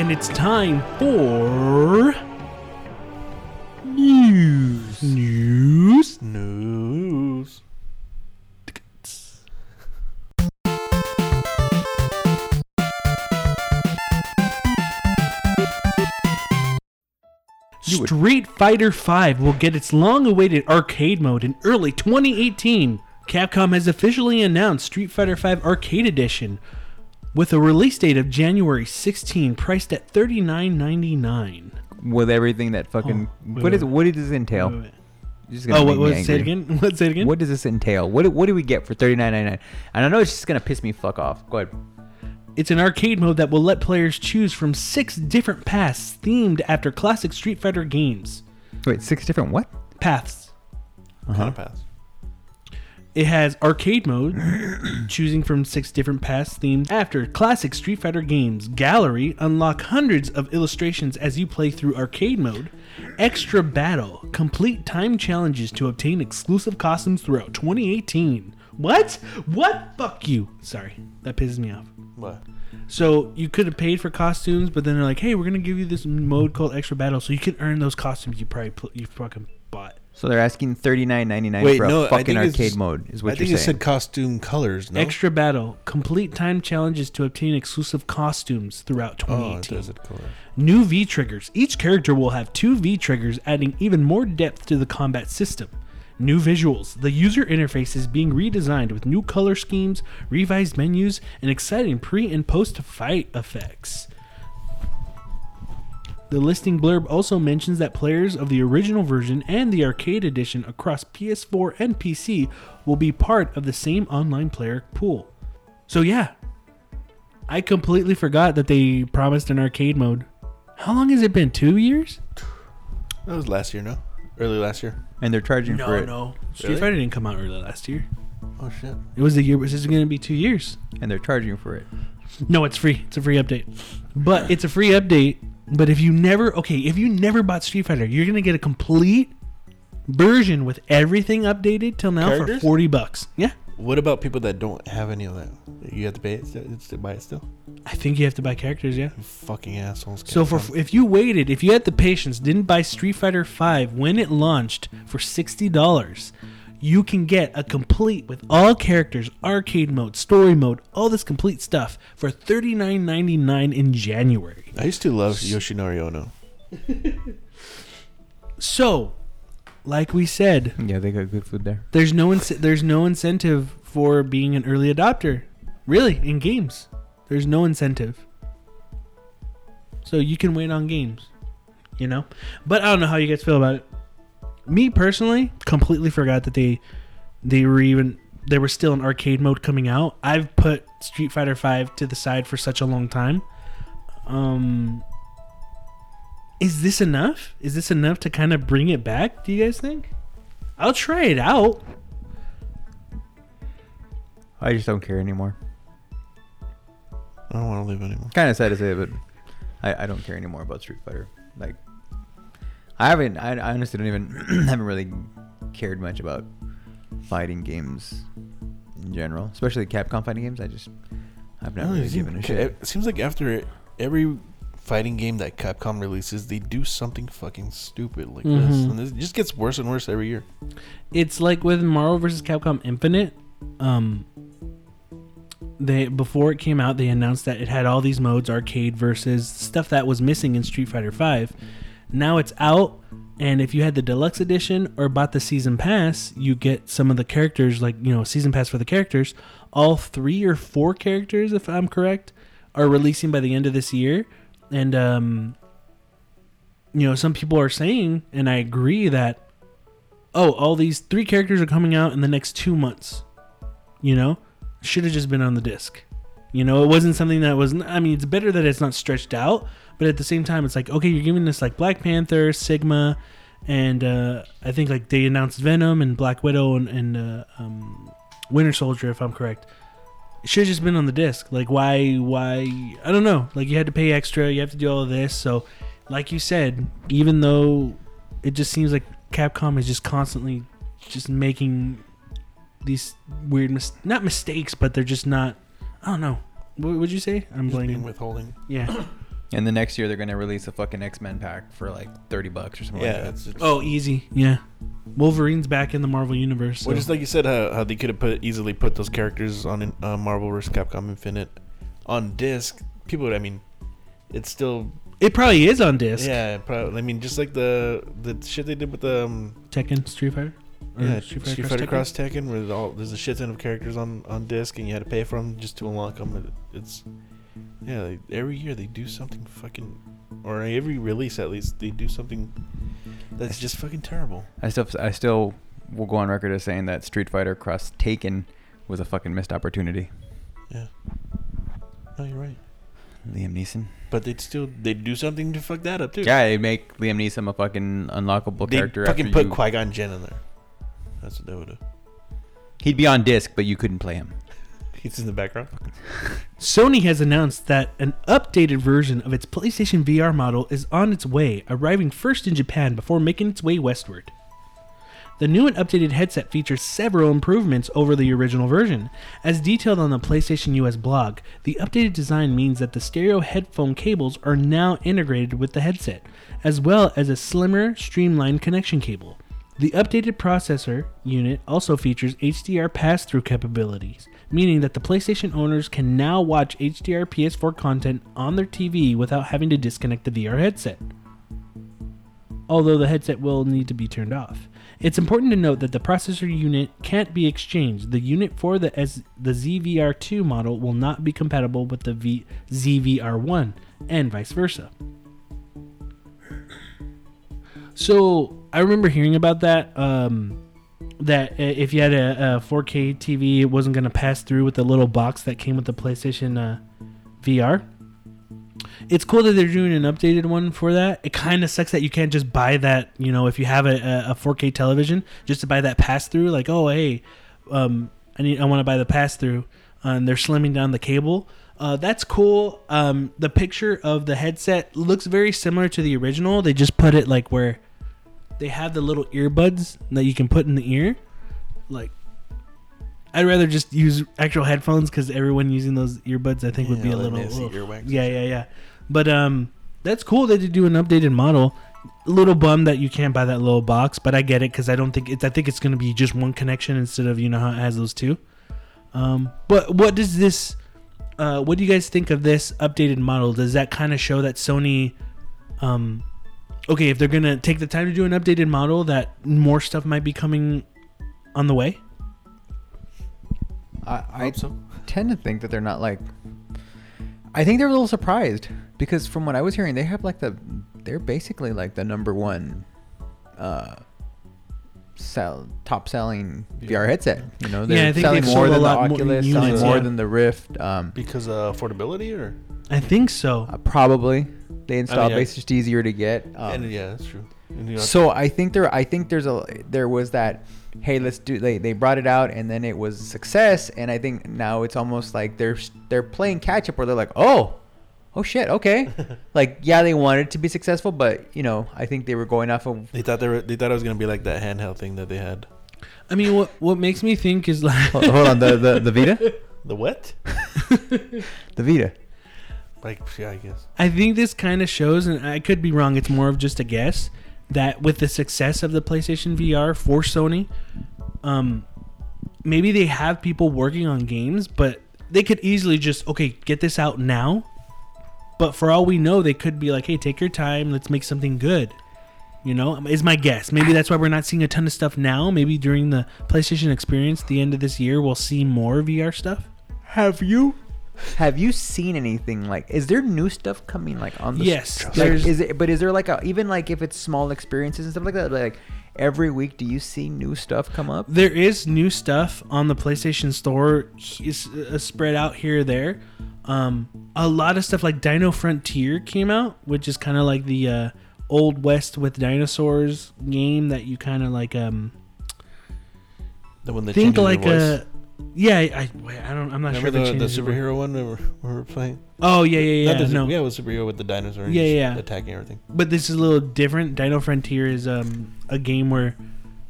And it's time for news. News. News. Street Fighter V will get its long-awaited arcade mode in early 2018. Capcom has officially announced Street Fighter V Arcade Edition with a release date of January 16, priced at $39.99. With everything that fucking. Oh, wait, what is wait. what does this entail? Wait, wait. Just gonna Oh, what, me what, say it again. *laughs* What, say it again. What does this entail? What do- what do we get for thirty nine ninety nine? And I know it's just gonna piss me fuck off. Go ahead. It's an arcade mode that will let players choose from six different paths themed after classic Street Fighter games. Wait, six different what? Paths. Kind of uh-huh. pass. It has arcade mode, choosing from six different paths themed after classic Street Fighter games. Gallery, unlock hundreds of illustrations as you play through arcade mode. Extra battle, complete time challenges to obtain exclusive costumes throughout 2018. What? What? Fuck you. Sorry, that pisses me off. What? So you could have paid for costumes, but then they're like, "Hey, we're gonna give you this mode called Extra Battle, so you can earn those costumes you probably pl- you fucking bought." So they're asking thirty nine ninety nine Wait, for no, fucking think it's- arcade mode. Is what I think you're it saying? said costume colors. No. Extra Battle, complete time challenges to obtain exclusive costumes throughout Oh, it 2018. does it color. New V triggers. Each character will have two V triggers, adding even more depth to the combat system. New visuals. The user interface is being redesigned with new color schemes, revised menus, and exciting pre and post fight effects. The listing blurb also mentions that players of the original version and the arcade edition across PS4 and PC will be part of the same online player pool. So, yeah, I completely forgot that they promised an arcade mode. How long has it been? Two years? That was last year, no? Early last year. and they're charging for it. No, it. no. Street Fighter didn't come out early last year. Oh shit. It was the year. This is going to be two years. And they're charging for it. No, it's free. It's a free update. But it's a free update. But if you never, okay, if you never bought Street Fighter, you're going to get a complete version with everything updated till now Characters? for 40 bucks. Yeah. What about people that don't have any of that? You have to pay it. Still, to buy it still. I think you have to buy characters, yeah. You fucking assholes. So for if you waited, if you had the patience, didn't buy Street Fighter 5 when it launched for $60, you can get a complete with all characters, arcade mode, story mode, all this complete stuff for $39.99 in January. I used to love Yoshinori Ono. *laughs* So, like we said, Yeah, they got good food there. there's no ince- there's no incentive for being an early adopter. Really, in games. There's no incentive. So you can wait on games. You know? But I don't know how you guys feel about it. Me personally, completely forgot that they they were even there was still an arcade mode coming out. I've put Street Fighter 5 to the side for such a long time. Um is this enough? Is this enough to kind of bring it back? Do you guys think? I'll try it out. I just don't care anymore. I don't want to live anymore. Kind of sad to say, but I, I don't care anymore about Street Fighter. Like, I haven't. I, I honestly don't even *clears throat* haven't really cared much about fighting games in general, especially Capcom fighting games. I just I've never No, really it given a seems- shit. It seems like after every fighting game that Capcom releases, they do something fucking stupid like this, Mhm. and this- it just gets worse and worse every year. It's like with Marvel vs. Capcom Infinite. Um, they before it came out, they announced that it had all these modes, arcade versus stuff that was missing in Street Fighter Five. Now it's out, and if you had the deluxe edition or bought the season pass, you get some of the characters, like you know, season pass for the characters. All three or four characters, if I'm correct, are releasing by the end of this year, and um, you know, some people are saying, and I agree that oh, all these three characters are coming out in the next two months. You know, should have just been on the disc. You know, it wasn't something that was. I mean, it's better that it's not stretched out, but at the same time, it's like okay, you're giving us like Black Panther, Sigma, and uh, I think like they announced Venom and Black Widow and, and uh, um, Winter Soldier, if I'm correct. It should have just been on the disc. Like, why? Why? I don't know. Like, you had to pay extra. You have to do all of this. So, like you said, even though it just seems like Capcom is just constantly just making these weird mis- not mistakes, but they're just not. I don't know. What would you say? I'm blaming withholding. Yeah. *coughs* And the next year they're gonna release a fucking X Men pack for like thirty bucks or something Yeah, like that. it's, it's Oh, easy. Yeah. Wolverine's back in the Marvel universe. Well, just like you said, how, how they could have put easily put those characters on in, uh, Marvel vs. Capcom Infinite on disc. People would, I mean, it's still it probably is on disc. yeah. Probably, I mean, just like the the shit they did with the um, Tekken, Street Fighter. Or yeah Street Fighter, Cross Tekken? Cross Tekken, where there's all there's a shit ton of characters on on disc, and you had to pay for them just to unlock them. It's yeah, like, every year they do something fucking, or every release at least they do something that's just fucking terrible. I still I still will go on record as saying that Street Fighter Cross Tekken was a fucking missed opportunity. Yeah. No, you're right. Liam Neeson. But they'd still they'd do something to fuck that up too. Yeah, they make Liam Neeson a fucking unlockable they character. fucking put Qui Gon Jinn in there. That's what they would have. He'd be on disc, but you couldn't play him. *laughs* He's in the background. *laughs* Sony has announced that an updated version of its PlayStation VR model is on its way, arriving first in Japan before making its way westward. The new and updated headset features several improvements over the original version. As detailed on the PlayStation US blog, the updated design means that the stereo headphone cables are now integrated with the headset, as well as a slimmer, streamlined connection cable. The updated processor unit also features HDR pass through capabilities, meaning that the PlayStation owners can now watch HDR PS4 content on their TV without having to disconnect the VR headset. Although the headset will need to be turned off. It's important to note that the processor unit can't be exchanged. The unit for the as the ZVR2 model will not be compatible with the v- ZVR1 and vice versa. So I remember hearing about that. Um, that if you had a, a 4K TV, it wasn't going to pass through with the little box that came with the PlayStation uh, VR. It's cool that they're doing an updated one for that. It kind of sucks that you can't just buy that. You know, if you have a, a, a 4K television, just to buy that pass through. Like, oh hey, um, I need I want to buy the pass through, uh, and they're slimming down the cable. Uh, that's cool. Um, the picture of the headset looks very similar to the original. They just put it like where they have the little earbuds that you can put in the ear. Like, I'd rather just use actual headphones because everyone using those earbuds, I think, would be a little. earwax Yeah, yeah, yeah. But um, that's cool that they do an updated model. A little bum that you can't buy that little box, but I get it because I don't think it's. I think it's going to be just one connection instead of you know how it has those two. Um, but what does this? Uh, what do you guys think of this updated model? Does that kind of show that Sony, um, okay, if they're gonna take the time to do an updated model, that more stuff might be coming on the way? I, I I hope so. tend to think that they're not like. I think they're a little surprised because from what I was hearing, they have like the. They're basically like the number one, uh, sell top selling VR headset. You know, they're Yeah, selling they've more than the lot more Oculus, selling more yeah. than the Rift. Um, Because uh, affordability, or I think so. uh, probably the install yeah. base is just easier to get. Um, and yeah, that's true. And, you know, so I think there, I think there's a, there was that, hey, let's do. They they brought it out and then it was a success, and I think now it's almost like they're they're playing catch up, where they're like, oh, oh shit, okay, *laughs* like yeah, they wanted it to be successful, but you know, I think they were going off of. they thought they were, they thought it was gonna be like that handheld thing that they had. I mean, what what makes me think is like Hold hold on, the the the Vita, *laughs* The what? *laughs* the Vita. Like yeah, I guess. I think this kind of shows, and I could be wrong. It's more of just a guess that with the success of the PlayStation VR for Sony, um, maybe they have people working on games, but they could easily just okay get this out now. But for all we know, they could be like, "Hey, take your time. Let's make something good." You know, is my guess. Maybe that's why we're not seeing a ton of stuff now. Maybe during the PlayStation Experience, the end of this year, we'll see more VR stuff. Have you? Have you seen anything like? Is there new stuff coming like on the? Yes, Like, there's- is it? But is there like a even like if it's small experiences and stuff like that? Like every week, do you see new stuff come up? There is new stuff on the PlayStation Store is, uh, spread out here or there. Um, a lot of stuff like Dino Frontier came out, which is kind of like the uh, old west with dinosaurs game that you kind of like um The one that think like your voice. a yeah I wait, I don't I'm not Remember sure the, the changes your voice. superhero one we were, we were playing? Oh yeah yeah yeah Not the, no yeah, it was superhero with the dinosaur. Yeah, yeah. attacking everything. but this is a little different. Dino Frontier is um a game where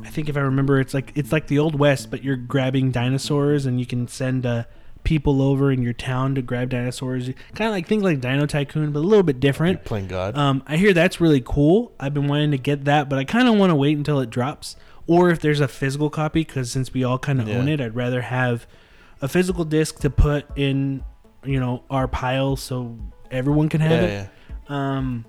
I think if I remember, it's like it's like the old west, but you're grabbing dinosaurs and you can send uh, people over in your town to grab dinosaurs. Kind of like things like Dino Tycoon, but a little bit You're different. playing God. Um, I hear that's really cool. I've been wanting to get that, but I kind of want to wait until it drops, or if there's a physical copy, because since we all kind of own it, I'd rather have a physical disc to put in, you know, our pile so everyone can have yeah, it. yeah. Um,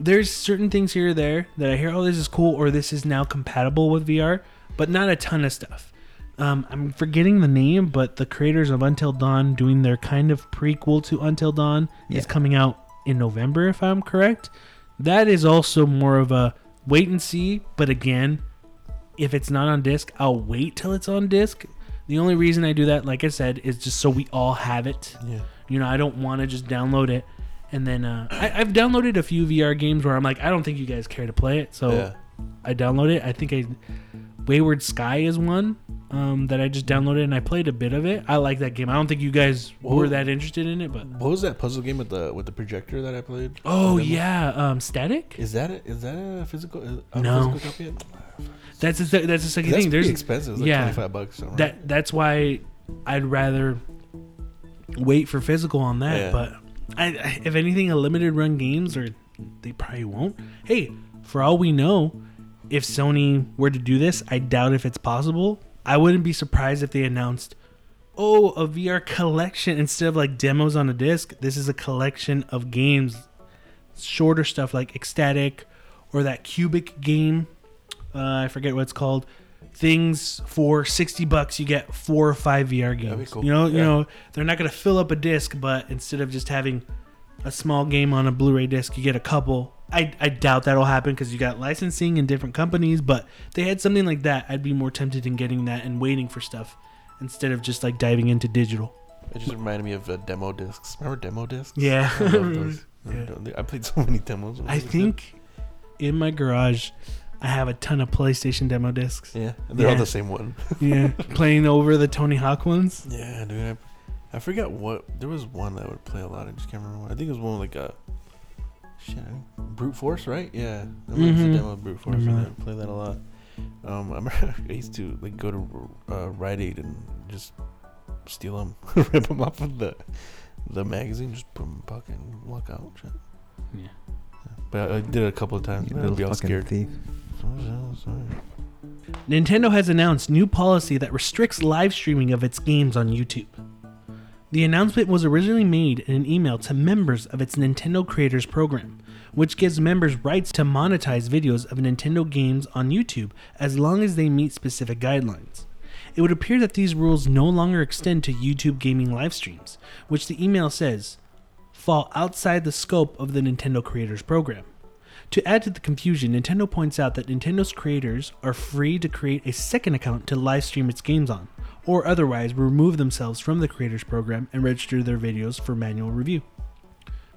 there's certain things here or there that I hear, oh, this is cool, or this is now compatible with VR, but not a ton of stuff. Um, I'm forgetting the name, but the creators of Until Dawn doing their kind of prequel to Until Dawn Yeah. is coming out in November, if I'm correct. That is also more of a wait and see, but again, if it's not on disc, I'll wait till it's on disc. The only reason I do that, like I said, is just so we all have it. Yeah. You know, I don't want to just download it. And then uh, I, I've downloaded a few VR games where I'm like, I don't think you guys care to play it, so yeah. I download it. I think I Wayward Sky is one um, that I just downloaded and I played a bit of it. I like that game. I don't think you guys What were that interested in it, but What was that puzzle game with the with the projector that I played? oh yeah, um, Statik. Is that a, is that a physical? A No. Physical? That's the, that's the second That's thing. There's expensive. Like yeah. twenty five bucks. That that's why I'd rather wait for physical on that. Yeah. But I, I, if anything, a limited run games or they probably won't. Hey, for all we know, if Sony were to do this, I doubt if it's possible. I wouldn't be surprised if they announced, oh, a VR collection instead of like demos on a disc. This is a collection of games, shorter stuff like Ecstatic or that Cubic game. Uh, I forget what it's called. Things for sixty bucks, you get four or five VR That'd be games. cool. You know, you know, they're not gonna fill up a disc, but instead of just having a small game on a Blu-ray disc, you get a couple. I, I doubt that'll happen because you got licensing in different companies, but they had something like that, I'd be more tempted in getting that and waiting for stuff instead of just like diving into digital. It just reminded me of uh, demo discs. Remember demo discs? Yeah. I. *laughs* Yeah. I played so many demos. I think in my garage, I have a ton of PlayStation demo discs. Yeah, they're all the same one. *laughs* Yeah, playing over the Tony Hawk ones. Yeah, dude. I, I forgot what. There was one that I would play a lot. I just can't remember. What. I think it was one like a. Shit, I think brute force, right? Yeah, that was Mhm. the demo of brute force. Remember and I that. play that a lot. Um, I remember *laughs* I used to like go to uh, Rite Aid and just steal them, *laughs* rip them off of the the magazine, just put them in my pocket and walk out. Shit. Yeah. But I, I did it a couple of times. You and I'd little be all fucking scared. thief. Nintendo has announced new policy that restricts live streaming of its games on YouTube. The announcement was originally made in an email to members of its Nintendo Creators Program, which gives members rights to monetize videos of Nintendo games on YouTube as long as they meet specific guidelines. It would appear that these rules no longer extend to YouTube gaming live streams, which the email says fall outside the scope of the Nintendo Creators Program. To add to the confusion, Nintendo points out that Nintendo's creators are free to create a second account to live stream its games on, or otherwise remove themselves from the creators program and register their videos for manual review.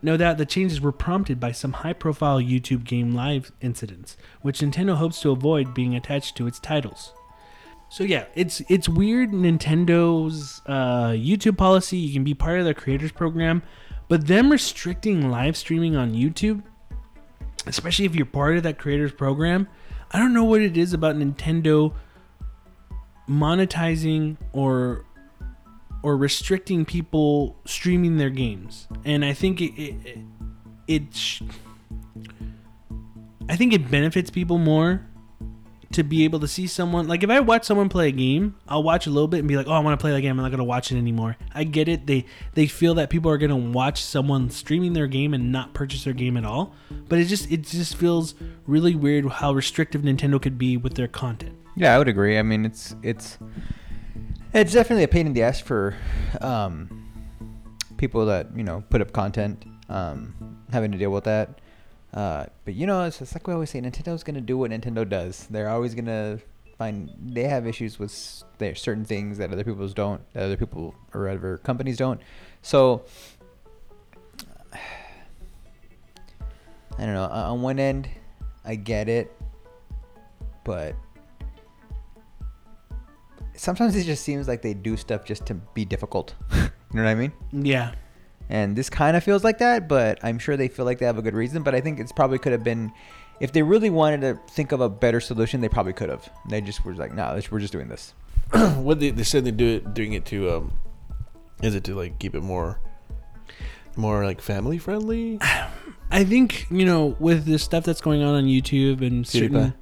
No doubt the changes were prompted by some high profile YouTube game live incidents, which Nintendo hopes to avoid being attached to its titles. So yeah, it's it's weird Nintendo's uh, YouTube policy. You can be part of their creators program, but them restricting live streaming on YouTube especially if you're part of that creators program i don't know what it is about nintendo monetizing or or restricting people streaming their games. And i think it it, it, i think it benefits people more to be able to see someone like if I watch someone play a game, I'll watch a little bit and be like, "Oh, I want to play that game. I'm not gonna watch it anymore." I get it. They they feel that people are gonna watch someone streaming their game and not purchase their game at all. But it just it just feels really weird how restrictive Nintendo could be with their content. Yeah, I would agree. I mean, it's it's it's definitely a pain in the ass for um, people that you know put up content, um, having to deal with that. Uh, but you know, it's, it's like we always say, Nintendo's gonna do what Nintendo does. They're always gonna find they have issues with their certain things that other people's don't, that other people or other companies don't. So *sighs* I don't know. On one end, I get it, but sometimes it just seems like they do stuff just to be difficult. *laughs* you know what I mean? Yeah, And this kind of feels like that, but I'm sure they feel like they have a good reason. But I think it's probably could have been, if they really wanted to think of a better solution, they probably could have. They just were like, no, nah, we're just doing this. *clears throat* what they, they said they do it doing it to um is it to like keep it more more like family friendly I think you know with the stuff that's going on on YouTube and certain,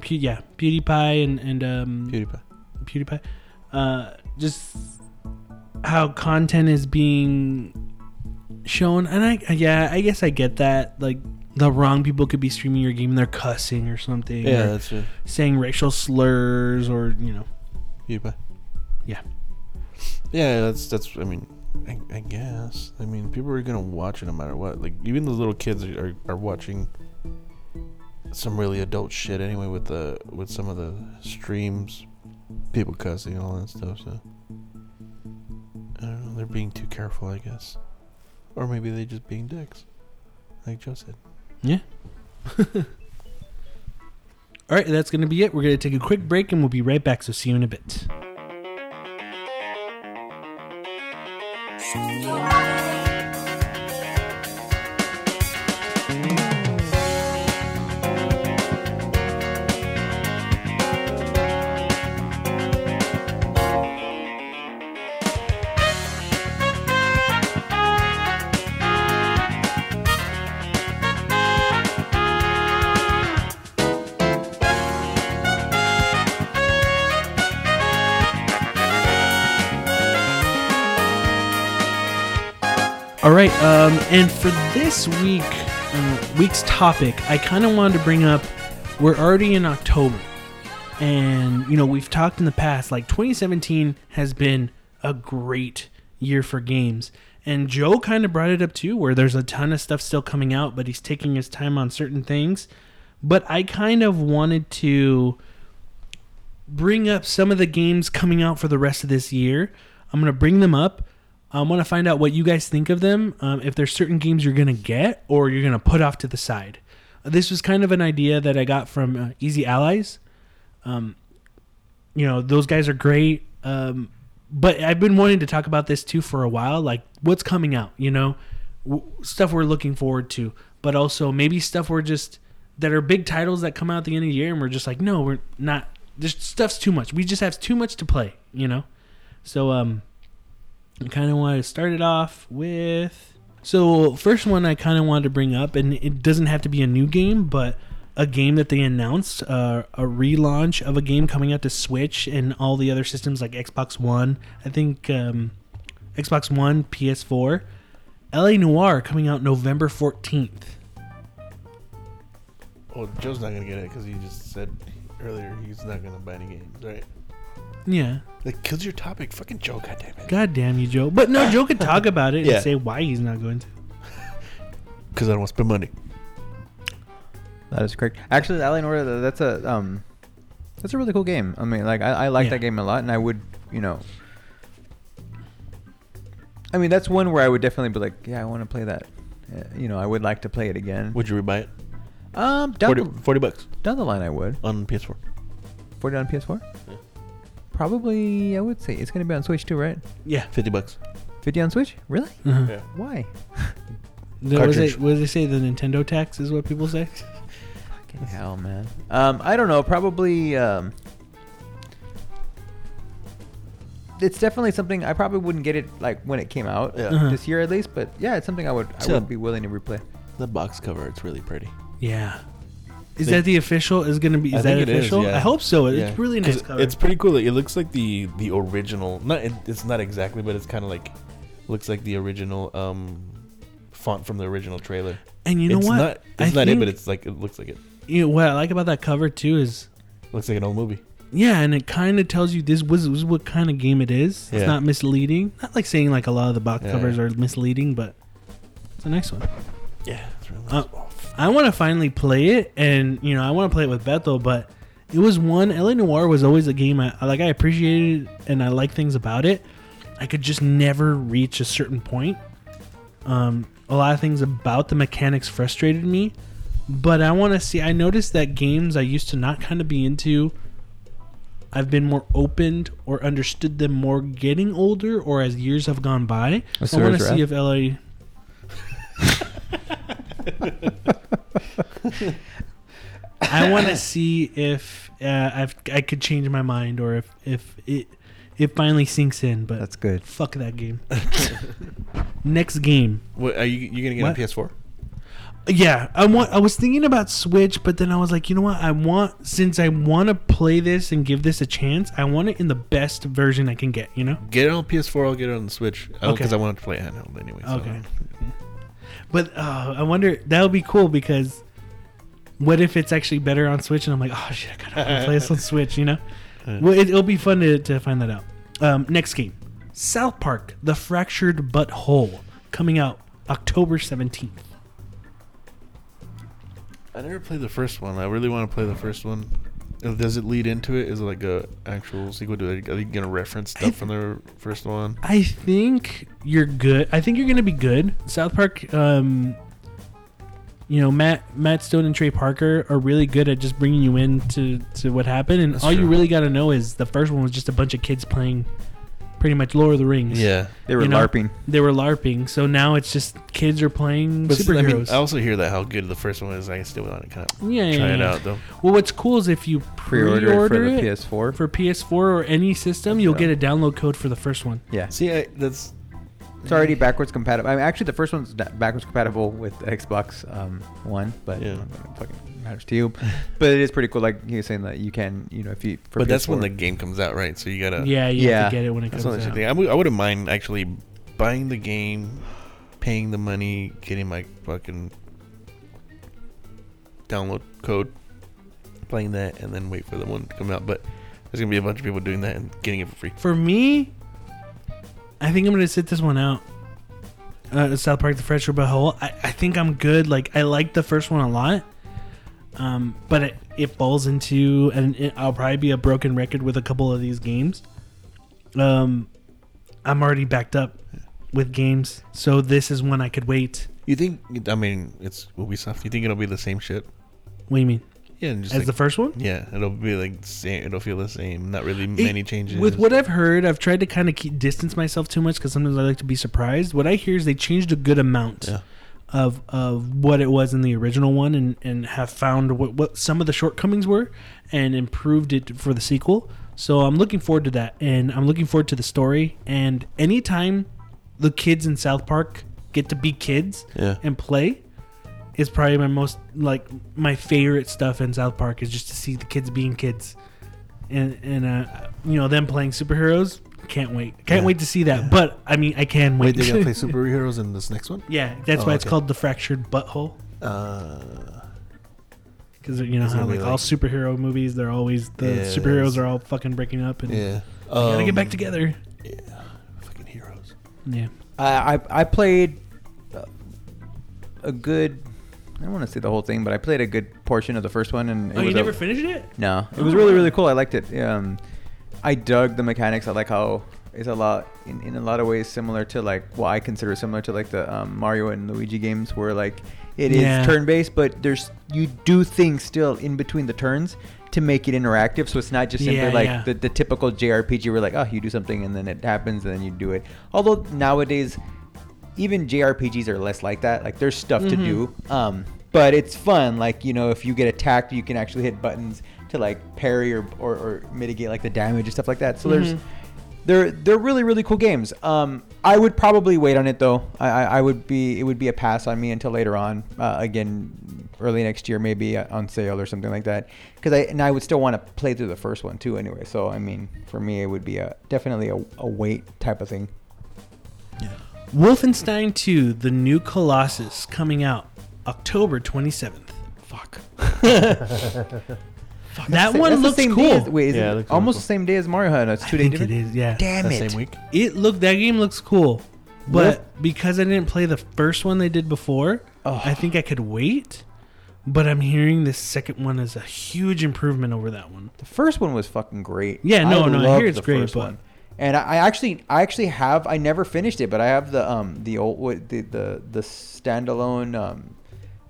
Pew- yeah, PewDiePie and and um, PewDiePie. PewDiePie, uh, just how content is being shown, and I yeah, I guess I get that. Like the wrong people could be streaming your game and they're cussing or something, yeah or that's it saying racial slurs, or you know. Yeah. yeah that's that's I mean I, I guess I mean people are gonna watch it no matter what like even the little kids are, are, are watching some really adult shit anyway with the with some of the streams people cussing and all that stuff so I don't know they're being too careful I guess or maybe they just being dicks like Joe said yeah. *laughs* All right, that's going to be it. We're going to take a quick break and we'll be right back. So see you in a bit. All right, um, and for this week, uh, week's topic, I kind of wanted to bring up. We're already in October, and you know we've talked in the past. Like 2017 has been a great year for games, and Joe kind of brought it up too, where there's a ton of stuff still coming out, but he's taking his time on certain things. But I kind of wanted to bring up some of the games coming out for the rest of this year. I'm gonna bring them up. I want to find out what you guys think of them. Um, if there's certain games you're gonna get or you're gonna put off to the side. This was kind of an idea that I got from uh, Easy Allies. Um, you know, those guys are great. Um, but I've been wanting to talk about this too for a while. Like what's coming out, you know, w- stuff we're looking forward to, but also maybe stuff we're just that are big titles that come out at the end of the year, and we're just like, no, we're not. This stuff's too much. We just have too much to play, you know. So um, I kind of wanted to start it off with. So first one I kind of wanted to bring up, and it doesn't have to be a new game, but a game that they announced, uh, a relaunch of a game coming out to Switch and all the other systems like Xbox One. I think um, Xbox One, PS4. LA Noire coming out November 14th. Well, Joe's not gonna get it because he just said earlier he's not gonna buy any games, right? Yeah. That kills your topic, fucking Joe. Goddamn it. God damn you, Joe. But no, Joe could talk about it *laughs* Yeah. and say why he's not going to. Because I don't want to spend money. That is correct. Actually, LA Noire, that's a um, that's a really cool game. I mean, like I, I like Yeah. that game a lot, and I would, you know, I mean, that's one where I would definitely be like, yeah, I want to play that. Uh, you know, I would like to play it again. Would you rebuy it? Um, down 40, the, 40 bucks down the line, I would. on PS4. Forty on PS4. Yeah. Probably, I would say it's gonna be on Switch too, right? Yeah. 50 bucks. Fifty on Switch? Really? Uh-huh. Yeah. Why? The- What, does Cartridge. it, what do they say? The Nintendo tax is what people say? Fucking *laughs* hell, man. Um, I don't know. Probably. Um, it's definitely something I probably wouldn't get it like when it came out Yeah. Uh-huh. this year at least. But yeah, it's something I would I So- would be willing to replay. The box cover, it's really pretty. Yeah. Is Think- that the official? Is going to be? Is I that it is, official? yeah. I hope so. It's Yeah. really nice cover. It's pretty cool. It looks like the the original. Not it, it's not exactly, but it's kind of like looks like the original um font from the original trailer. and you know it's what? Not, I it's not it, but it's like it looks like it. you know what I like about that cover too is Looks like an old movie. yeah, and it kind of tells you this was, is what kind of game it is. It's Yeah. not misleading. Not like saying like a lot of the box Yeah. covers are misleading, but it's a nice one. Yeah, it's really Uh, nice. Oh, I want to finally play it, and you know I want to play it with Bethel, but it was one. LA Noire was always a game I like. I appreciated and I like things about it. I could just never reach a certain point. Um, a lot of things about the mechanics frustrated me, but I want to see. I noticed that games I used to not kind of be into. I've been more opened or understood them more getting older or as years have gone by. I want to see if LA. *laughs* *laughs* I want to see if uh, I've I could change my mind or if if it it finally sinks in. But That's good. fuck that game. *laughs* Next game. what are you you gonna get What? on PS4? Yeah, I want. I was thinking about Switch, but then I was like, you know what? I want since I want to play this and give this a chance. I want it in the best version I can get. You know. Get it on PS4. I'll get it on the Switch. Because Okay. I want to play handheld anyway. so- Okay. But uh, I wonder that would be cool because what if it's actually better on Switch and I'm like, oh shit, I gotta play this on *laughs* Switch, you know? Well, it, it'll be fun to, to find that out. Um, next game, South Park: The Fractured But Whole, coming out October seventeenth. I never played the first one. I really want to play the first one. Does it lead into it? Is it like a actual sequel Do they, Are they gonna reference stuff from the first one? I think you're good. I think you're gonna be good. South Park. Um, you know Matt Matt Stone and Trey Parker are really good at just bringing you into to what happened, and That's all you really got to know is the first one was just a bunch of kids playing, pretty much Lord of the Rings. Yeah. They were You know, LARPing. they were LARPing, so now it's just kids are playing But still, I, mean, superheroes. I also hear that how good the first one is. I still want to kind of yeah, yeah, try it yeah. out though. Well, what's cool is if you Pre-order pre-order, it for the PS4. for PS4 or any system, you'll Yeah. get a download code for the first one. yeah, See, I, that's it's already backwards compatible. I mean, actually, the first one's backwards compatible with Xbox um, One, but Yeah. yeah. fucking matters to you. but it is pretty cool. Like you were saying that you can, you know, if you. For but that's when the game comes out, right? So you gotta. Yeah, you have to Yeah. get it when it That's comes out. think. I, would, I wouldn't mind actually buying the game, paying the money, getting my fucking download code, playing that, and then wait for the one to come out. But there's gonna be a bunch of people doing that and getting it for free. For me, I think I'm gonna sit this one out. Uh, South Park: The Fresh Rabbit Hole. I, I think I'm good. Like I like the first one a lot, um, but it, it falls into and it, I'll probably be a broken record with a couple of these games. Um, I'm already backed up with games, so this is one I could wait. You think? I mean, it's Ubisoft. You think it'll be the same shit? What do you mean? Yeah, and just As like, the first one? yeah, it'll be like same. It'll feel the same. Not really many changes. With what I've heard, I've tried to kind of keep distance myself too much because sometimes I like to be surprised. What I hear is they changed a good amount Yeah. Of of what it was in the original one, and and have found what, what some of the shortcomings were, and improved it for the sequel. So I'm looking forward to that, and I'm looking forward to the story. And anytime the kids in South Park get to be kids Yeah. and play, is probably my most like my favorite stuff in South Park is just to see the kids being kids, and and uh, you know them playing superheroes. Can't wait! Can't Yeah. wait to see that. But I mean, I can wait. Wait, they're gonna play *laughs* superheroes in this next one? yeah, that's Oh, why it's okay. called the fractured butthole. Uh, Because you know how gonna like, be all like- superhero movies, they're always the Yeah, superheroes it's- are all fucking breaking up and yeah. they gotta get back Um, together. Yeah. Fucking heroes. Yeah, I I, I played uh, a good. I don't want to say the whole thing, but I played a good portion of the first one, and it oh, you was never a, finished it? No, it was really really cool. I liked it. Um, I dug the mechanics. I like how it's a lot in, in a lot of ways similar to like what I consider similar to like the um, Mario and Luigi games, where like it is Yeah. turn based, but there's you do things still in between the turns to make it interactive. So it's not just simply Yeah, like yeah. the, the typical JRPG where like oh you do something and then it happens and then you do it. Although nowadays even JRPGs are less like that. Like there's stuff to Mhm. do. Um, but it's fun. Like you know, if you get attacked, you can actually hit buttons to like parry or, or, or mitigate like the damage and stuff like that. So there's Mhm. they're they're really really cool games. Um, I would probably wait on it though. I, I, I would be it would be a pass on me until later on. Uh, again, early next year maybe uh, on sale or something like that. Because I and I would still want to play through the first one too anyway. So I mean, for me it would be a definitely a, a wait type of thing. Wolfenstein 2: The New Colossus coming out October 27th. Fuck. *laughs* That Sa- one that's the looks same cool. Day as, wait, is Yeah, it it looks really almost cool. the same day as Mario Hunt? It's I two days think different. it is. Yeah. Damn That it! same week. It look that game looks cool, but Wolf- because I didn't play the first one they did before, Oh. I think I could wait. But I'm hearing this second one is a huge improvement over that one. The first one was fucking great. Yeah, no, no, I loved hear it's the great, first but- And I, I actually, I actually have. I never finished it, but I have the um the old what the the the standalone um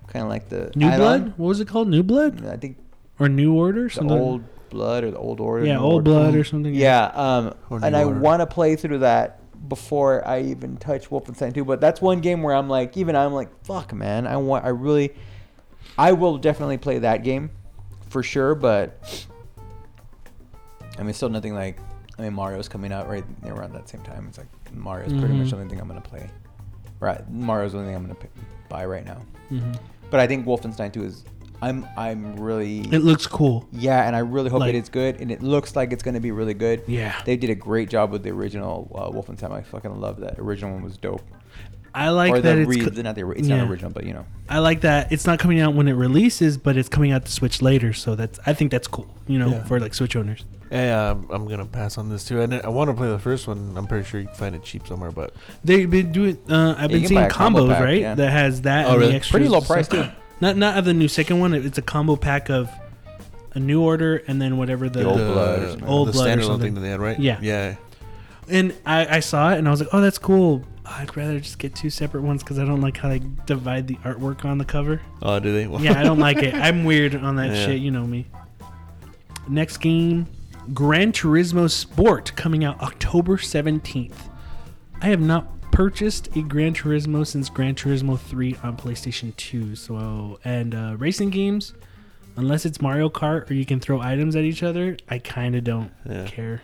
kind of like the New add-on. Blood? What was it called? New Blood I think or New Order? the Something. old blood or the old order. yeah, Old Order. Blood or something. Yeah, um, Or and New I want to play through that before I even touch Wolfenstein 2. But that's one game where I'm like, even I'm like, fuck, man, I want, I really, I will definitely play that game for sure. But I mean, still nothing like, I mean, Mario's coming out right around that same time. It's like Mario's pretty much Mhm. the only thing I'm gonna play. Right, Mario's the only thing I'm gonna pick, buy right now. hmm But I think Wolfenstein 2 is, I'm, I'm really. It looks cool. Yeah, and I really hope Like- it is good, and it looks like it's going to be really good. Yeah. They did a great job with the original uh, Wolfenstein. I fucking love that. Original one was dope. I like or that the it's re- co- not the it's yeah. not original, but you know. I like that it's not coming out when it releases, but it's coming out to Switch later. So that's I think that's cool. You know, Yeah. for like Switch owners. Yeah, I'm, I'm gonna pass on this too. And I want to play the first one. I'm pretty sure you can find it cheap somewhere, but They've been doing. Uh, I've Yeah, been seeing buy combo combos, pack, right? yeah. That has that Oh, and really? the extras. Pretty low price stuff. too. Not not of the new second one. It's a combo pack of a new order and then whatever the, The Old Blood or something. Old the Blood or something. thing that they had, right? Yeah. yeah. And I, I saw it and I was like, oh, that's cool. I'd rather just get two separate ones because I don't like how they divide the artwork on the cover. Oh, do they? Well, Yeah, I don't like it. *laughs* I'm weird on that Yeah. shit. You know me. Next game, Gran Turismo Sport, coming out October 17th. I have not purchased a Gran Turismo since Gran Turismo 3 on PlayStation 2. So, and uh, racing games, unless it's Mario Kart or you can throw items at each other, I kind of don't Yeah. care.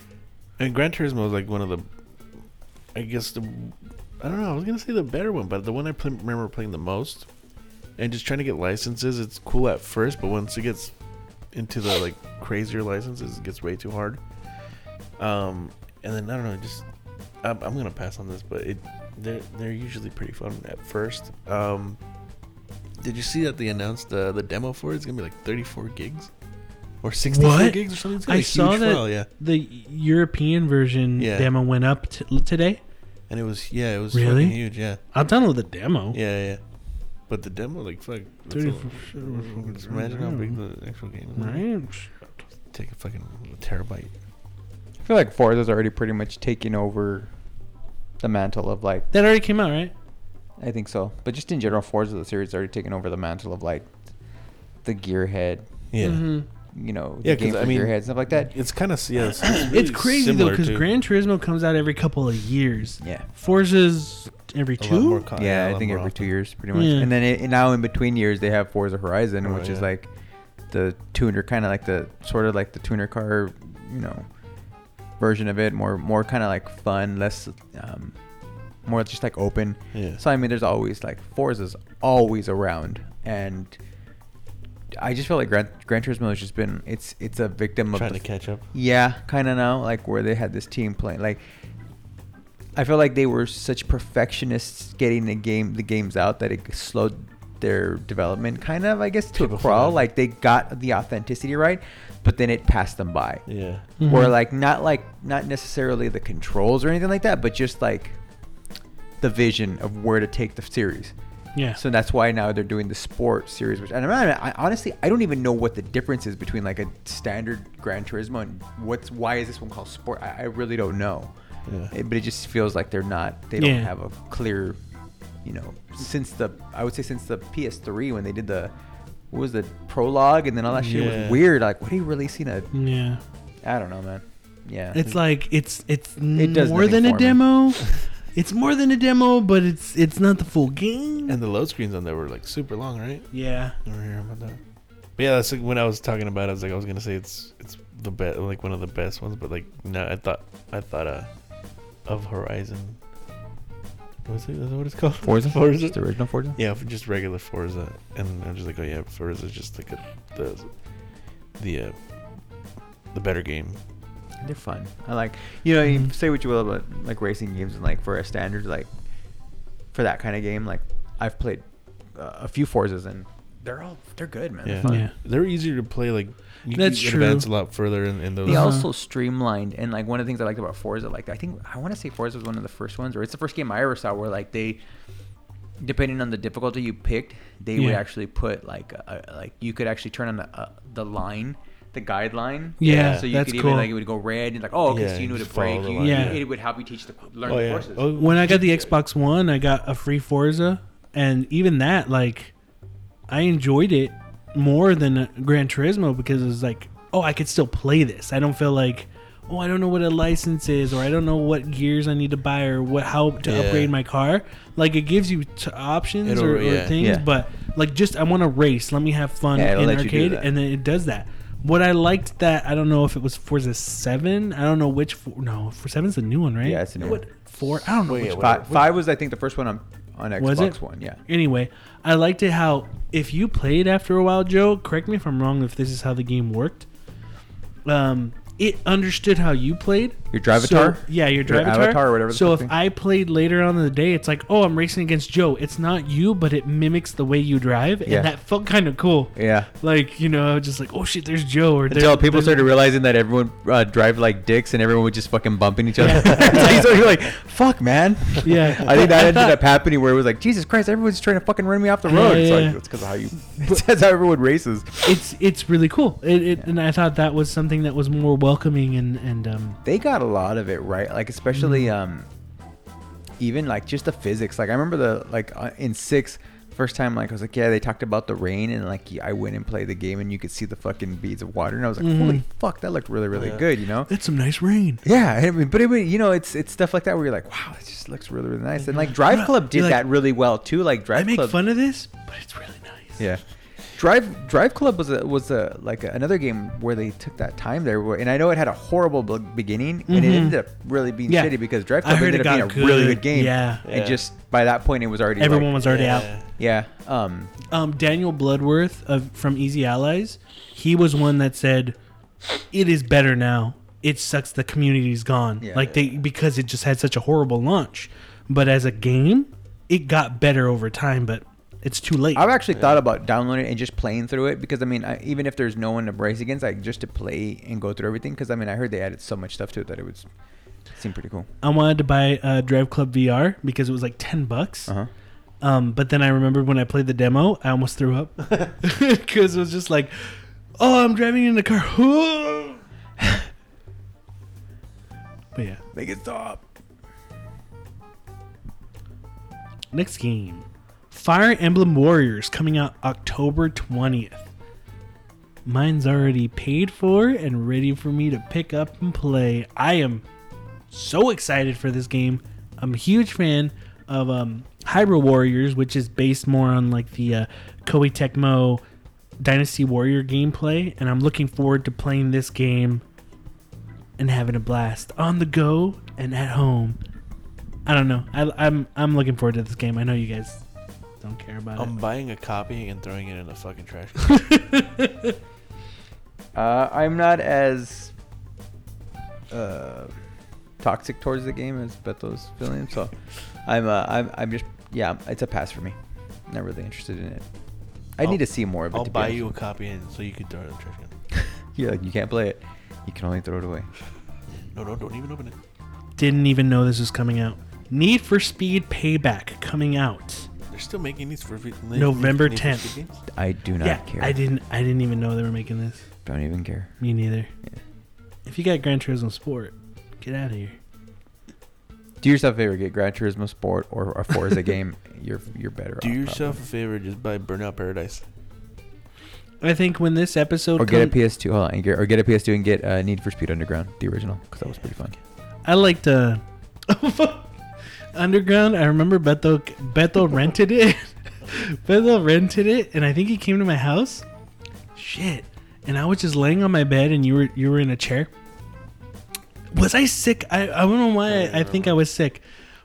And Gran Turismo is like one of the, I guess the, I don't know. I was gonna say the better one, but the one I play, remember playing the most, and just trying to get licenses. It's cool at first, but once it gets into the like crazier licenses, it gets way too hard. Um, and then I don't know. Just I'm, I'm gonna pass on this, but it they're they're usually pretty fun at first. Um, did you see that they announced uh, the demo for it? It's gonna be like 34 gigs or 64 What? gigs or something. It's got I a saw huge that file, yeah. the European version Yeah. demo went up t- today. And it was yeah, it was Really? huge, yeah. I'll download the demo. Yeah, yeah. But the demo, like, fuck. that's 30 a- Just imagine how big the actual game is. Right? Take a fucking terabyte. I feel like Forza's already pretty much taking over the mantle of like That already came out, right? I think so. But just in general, Forza the series already taken over the mantle of like the gearhead, Yeah. Mhm. you know, Yeah, the game 'cause, for I mean, gearhead stuff like that. It's kind of yeah. It's, *coughs* It's really crazy though because to Gran Turismo comes out every couple of years. Yeah. Forza's every two. con- yeah, a I lot think more every two years, pretty much. Yeah. And then it, now in between years, they have Forza Horizon, Oh, which is like the tuner, kind of like the sort of like the tuner car, you know, version of it. More, more kind of like fun, less, um, more just like open. Yeah. So I mean, there's always like Forza's always around, and I just feel like Gran, Gran Turismo has just been it's it's a victim of Trying the to catch up. yeah, kind of now, like where they had this team playing. Like, I feel like they were such perfectionists getting the game, the games out that it slowed their development, kind of, I guess, to a crawl. Like they got the authenticity right, but then it passed them by. Yeah. Mhm. Or like not like not necessarily the controls or anything like that, but just like the vision of where to take the series. Yeah. So that's why now they're doing the sport series, which and I'm not, I, honestly I don't even know what the difference is between like a standard Gran Turismo and what's why is this one called sport? I, I really don't know. Yeah. It- but it just feels like they're not they don't Yeah. have a clear, you know, since the I would say since the PS3 when they did the what was the prologue and then all that shit Yeah. was weird. Like, what are you releasing a? yeah. I don't know, man. Yeah, It's like it's it's It does more than a me. demo. *laughs* it's more than a demo, but it's it's not the full game. And the load screens on there were like super long, right? yeah. Never hear about that. But yeah, that's like when I was talking about. it, I was like, I was gonna say it's it's the best, like one of the best ones. But like, no, I thought I thought uh of Horizon. What's it? Is that what it's called? Forza, Forza. just the original Forza. Yeah, for just regular Forza, and I'm just like, oh yeah, Forza's just like a, the the uh, the better game. They're fun. I like, you know, you say what you will about like racing games and like for a standard, like for that kind of game, like I've played uh, a few Forzas and they're all they're good, man. They're Yeah. fun. Yeah. They're easier to play. Like you That's can true. advance a lot further in, in those. They Uh-huh. also streamlined, and like one of the things I liked about Forza, like I think I want to say Forza was one of the first ones, or it's the first game I ever saw where like they, depending on the difficulty you picked, they would actually put like a, a- like you could actually turn on the uh, the line, the guideline. Yeah, So you that's could cool. even like it would go red and like oh okay, Yeah, so you you knew to just follow brake. You. Yeah. It would help you teach the learn Oh the yeah. courses. Oh, When I got the Xbox One, I got a free Forza, and even that, like, I enjoyed it more than Gran Turismo because it's like, oh, I could still play this. I don't feel like, oh, I don't know what a license is, or I don't know what gears I need to buy, or what how to Yeah. upgrade my car. Like, it gives you t- options It'll- or, or yeah. things, Yeah. but like, just I want to race. Let me have fun Yeah, in let you do arcade, and then it does that. What I liked that I don't know if it was Forza Seven. I don't know which. For, no, for Seven's the new one, right? Yeah, it's the new what, one. Four. I don't know Wait, which what- Five, five was I think the first one on on Xbox Was it? One. Yeah. Anyway, I liked it how if you played after a while, Joe, correct me if I'm wrong if this is how the game worked. Um, it understood how you played. Your Drivatar? So, yeah, your Your Drivatar. avatar or whatever So if thing. I played later on in the day, it's like, oh, I'm racing against Joe. It's not you, but it mimics the way you drive, Yeah. and that felt kind of cool. Yeah. Like you know, just like, oh shit, there's Joe. Or Until people started realizing that everyone uh, drive like dicks and everyone would just fucking bumping each other. Yeah. *laughs* so you're like, fuck, man. Yeah. *laughs* I think that ended up happening where it was like, Jesus Christ, everyone's trying to fucking run me off the Yeah, road. it's yeah. like, it's because of how you, *laughs* that's how everyone races. It's it's really cool. It, it and I thought that was something that was more welcoming and and um They got a lot of it right. Like especially um, even like just the physics. Like I remember the like uh, in six first time, like I was like, yeah, they talked about the rain, and like I went and played the game, and you could see the fucking beads of water, and I was like, holy Mhm. fuck, that looked really, really Yeah. good, you know? That's some nice rain. Yeah, I mean, but it, would- you know, it's it's stuff like that where you're like, wow, it just looks really, really nice, and like Drive Club did like- that really well too. Like Drive I make Club, fun of this, but it's really nice. yeah. Drive Drive Club was a was a like a, another game where they took that time there, where, and I know it had a horrible be- beginning, and it ended up really being Yeah. shitty because Drive Club ended up being got a really good. good game. Yeah. and Yeah. just by that point, it was already Everyone like, was already Yeah. out. yeah. Um, Um, Daniel Bloodworth of from Easy Allies, he was one that said, "It is better now. It sucks. The community's gone. Yeah. like they because it just had such a horrible launch. But as a game, it got better over time. But it's too late. I've actually thought about downloading it and just playing through it because I mean, I, even if there's no one to race against, like just to play and go through everything. Because I mean, I heard they added so much stuff to it that it would seem pretty cool. I wanted to buy uh, Drive Club VR because it was like ten bucks. Uh huh. Um, but then I remembered when I played the demo, I almost threw up *laughs* because it was just like, "Oh, I'm driving in the car." *laughs* but yeah, Make it stop. next game, Fire Emblem Warriors coming out October twentieth. Mine's already paid for and ready for me to pick up and play. I am so excited for this game. I'm a huge fan of um, Hyrule Warriors, which is based more on like the uh, Koei Tecmo Dynasty Warrior gameplay, and I'm looking forward to playing this game and having a blast on the go and at home. I don't know. I, I'm I'm looking forward to this game. I know you guys don't care about I'm buying a copy and throwing it in the fucking trash. *laughs* it. Uh, I'm not as uh, toxic towards the game as Beto's feeling, so I'm uh, I'm I'm just yeah, it's a pass for me. Not really interested in it. I I'll- need to see more of it. I'll to be buy honest you a with copy and so you can throw it in the trash can. *laughs* Yeah, you can't play it. You can only throw it away. No, no, don't even open it. Didn't even know this was coming out. Need for Speed Payback coming out. They're still making these for November 10th. I do not yeah, care. I didn't I didn't even know they were making this. Don't even care. Me neither. Yeah. If you got Gran Turismo Sport, get out of here. Do yourself a favor, get Gran Turismo Sport or a Forza *laughs* game. You're you're better. Off. Do off, yourself a favor, just buy Burnout Paradise. I think when this episode or get a PS2. Hold on, get, or get a PS2 and get uh, Need for Speed Underground, the original, because that was pretty fun. I liked uh *laughs* Underground. I remember Beto Beto rented it. *laughs* Beto rented it, and I think he came to my house. Shit. And I was just laying on my bed, and you were you were in a chair. Was I sick? I, I don't know why. I, I think I was sick,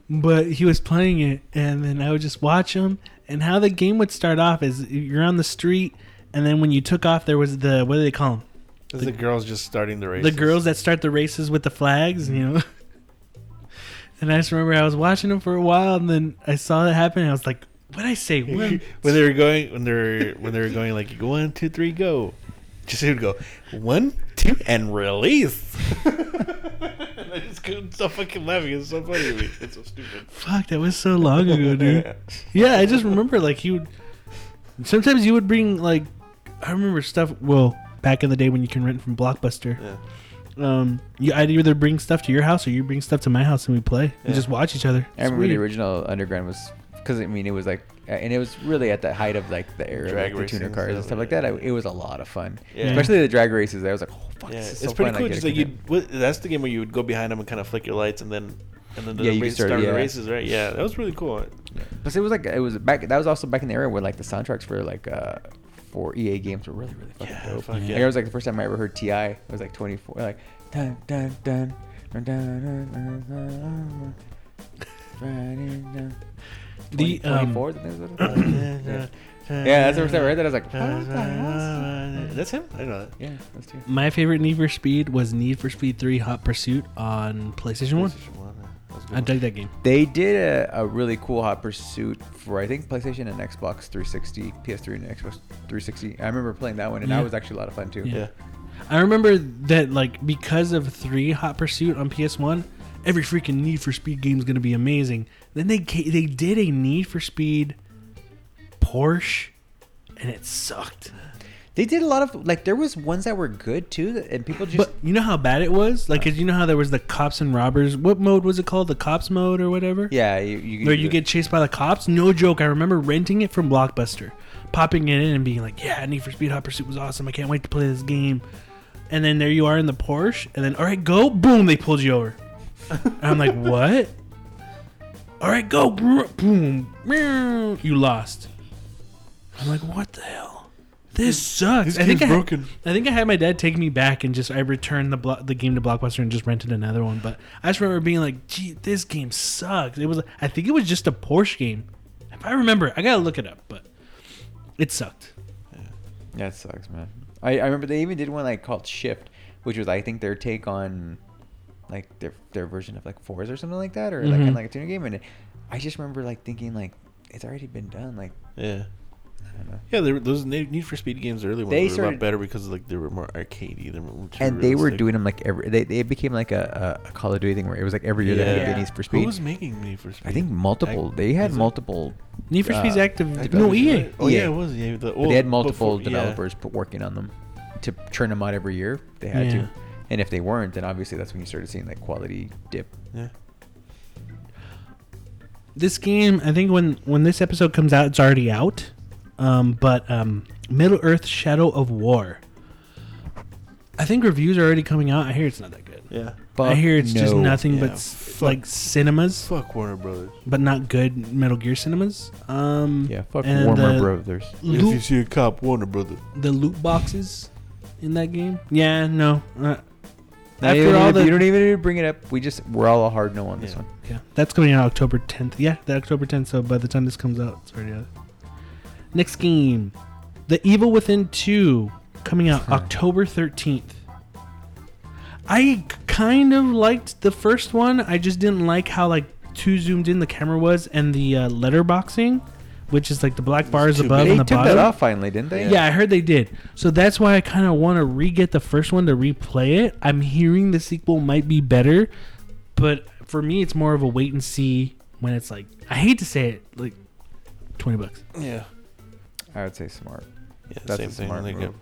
but he was playing it, and then I would just watch him. And how the game would start off is you're on the street, and then when you took off, there was the what do they call them? Is the girls just starting the race. the girls that start the races with the flags, you know. *laughs* and I just remember I was watching them for a while, and then I saw it happen, and I was like, "What I say? *laughs* One, when they were going, when they were when they were going like one, two, three, go. Just would go one, two, and release. *laughs* and I just couldn't stop fucking laughing. It's so funny to me. It's so stupid. fuck, that was so long ago, dude." *laughs* Yeah, I just remember like he would. Sometimes you would bring like, I remember stuff. Well, back in the day when you can rent from Blockbuster, Yeah. Um, you, I'd either bring stuff to your house or you bring stuff to my house and we play Yeah. and just watch each other. I It's remember the original Underground was because I mean it was like, and it was really at the height of like the era, Drag like the tuner cars and stuff, stuff like that. I, it was a lot of fun, Yeah. especially the drag races. I was like, oh fuck, Yeah, this is it's so pretty fun. cool. Just like you, connect. what, that's the game where you would go behind them and kind of flick your lights, and then and then the Yeah, you race start- start the yeah. races, right? Yeah, that was really cool. But it was like it was back. That was also back in the era where like the soundtracks for like uh for EA games were really really fucking Yeah, dope. fuck Like, yeah. it was like the first time I ever heard Ti. It was like 24, like dun dun dun. dun, dun, dun, dun, dun, dun, dun. The, um, 24, I think is what it was. yeah. yeah, that's the first time I heard that. I was like, what the hell? That's him. I didn't know that. Yeah, that's true. My favorite Need for Speed was Need for Speed 3 Hot Pursuit on PlayStation 1. PlayStation One, I one. dug that game. They did a, a really cool Hot Pursuit for I think PlayStation and Xbox 360, PS3 and Xbox 360. I remember playing that one, and Yeah. that was actually a lot of fun too. Yeah. Yeah. I remember that like because of 3 Hot Pursuit on PS1, every freaking Need for Speed game is going to be amazing. Then they they did a Need for Speed Porsche and it sucked. They did a lot of like there was ones that were good too, and people just But you know how bad it was? Like, 'cause you know how there was the cops and robbers. What mode was it called? The cops mode or whatever? yeah, you, you, Where you get chased by the cops? No joke. I remember renting it from Blockbuster, popping it in and being like, yeah, Need for Speed Hot Pursuit was awesome. I can't wait to play this game. And then there you are in the Porsche. And then, all right, go. Boom, they pulled you over. and I'm like, *laughs* what? All right, go. Boom. You lost. I'm like, what the hell? This sucks. I think I, had- I think I had my dad take me back and just I returned the blo- the game to Blockbuster and just rented another one. But I just remember being like, "Gee, this game sucks." It was I think it was just a Porsche game, if I remember. I gotta look it up, but it sucked. Yeah, that sucks, man. I, I remember they even did one like called Shift, which was I think their take on like their their version of like Forza or something like that, or like Mhm. kind of like a tuning game. And it, I just remember like thinking like it's already been done. Like Yeah. I don't. Yeah, they were, those Need for Speed games the early ones They were a lot better because like they were more arcadey. They were more And they were doing them like every. They, they became like a, a, a Call of Duty thing where it was like every year they had Yeah. a Need for Speed. Who was making Need for Speed? I think multiple. Ac- They had is it? multiple. Need for Speed's Uh, active. Activision, No, EA. right? Oh EA. yeah, it was. Yeah, the, But well, they had multiple before- developers put working on them to churn them out every year. They had Yeah. to, and if they weren't, then obviously that's when you started seeing like quality dip. Yeah. This game, I think when when this episode comes out, it's already out. Um, but um, Middle Earth: Shadow of War. I think reviews are already coming out. I hear it's not that good. Yeah. I hear it's just no. nothing Yeah, but s- fuck. like cinemas, Fuck Warner Brothers. but not good Metal Gear cinemas. Um, Yeah, fuck and Warner the Brothers. If you Loot, see a cop, Warner Brothers. the loot boxes in that game. Yeah, no. Uh, Not after even- all the you don't even need to bring it up. We just we're all a hard no on this Yeah. one. Yeah, that's coming out October 10th. Yeah, the October 10th. So by the time this comes out, it's already out. Next game, The Evil Within 2, coming out. October 13th. I kind of liked the first one. I just didn't like how like too zoomed in the camera was and the uh, letterboxing, which is like the black bars above. They and the took bottom. that off finally, didn't they? Yeah. I heard they did. So that's why I kind of want to re-get the first one to replay it. I'm hearing the sequel might be better, but for me, it's more of a wait and see. When it's like, I hate to say it, like twenty bucks. Yeah. I would say smart. Yeah, That's same a thing. smart Like, move.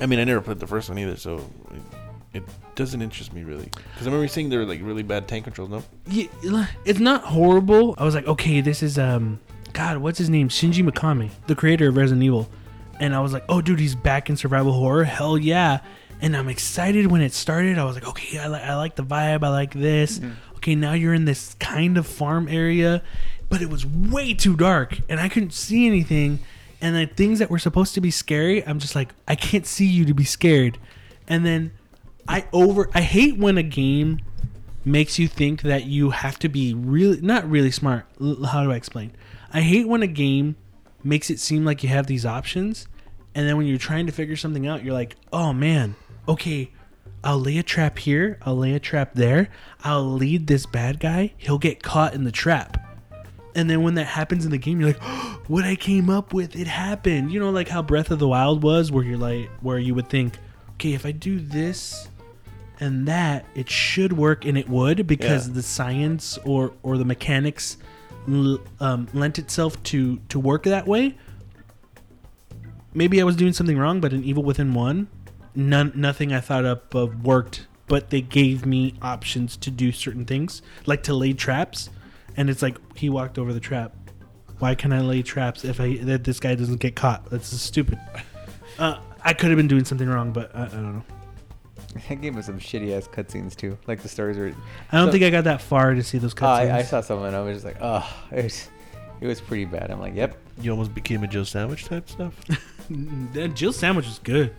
I mean, I never played the first one either, so it, it doesn't interest me really. Because I remember seeing there were like really bad tank controls. No. Yeah, it's not horrible. I was like, okay, this is um, God, what's his name? Shinji Mikami, the creator of Resident Evil, and I was like, oh, dude, he's back in survival horror. Hell yeah! And I'm excited when it started. I was like, okay, I like I like the vibe. I like this. Okay, now you're in this kind of farm area, but it was way too dark, and I couldn't see anything. And the things that were supposed to be scary, I'm just like, I can't see you to be scared. And then I over I hate when a game makes you think that you have to be really not really smart. How do I explain? I hate when a game makes it seem like you have these options and then when you're trying to figure something out, you're like, "Oh man, okay, I'll lay a trap here, I'll lay a trap there. I'll lead this bad guy. He'll get caught in the trap." And then when that happens in the game, you're like, *gasps* "What I came up with, it happened." You know like how Breath of the Wild was where you're like where you would think, "Okay, if I do this, and that it should work and it would because Yeah. the science or or the mechanics um, lent itself to to work that way maybe i was doing something wrong but in evil within one none nothing i thought up of worked but they gave me options to do certain things like to lay traps and it's like he walked over the trap why can i lay traps if i that this guy doesn't get caught that's just stupid uh, i could have been doing something wrong but I, I don't know That game was some shitty ass cutscenes too. Like the stories were. I don't So- think I got that far to see those Oh, I, I cutscenes. saw someone. And I was just like, oh, it was, it was pretty bad. I'm like, yep. You almost became a Joe Sandwich type stuff. *laughs* that Jill sandwich was good.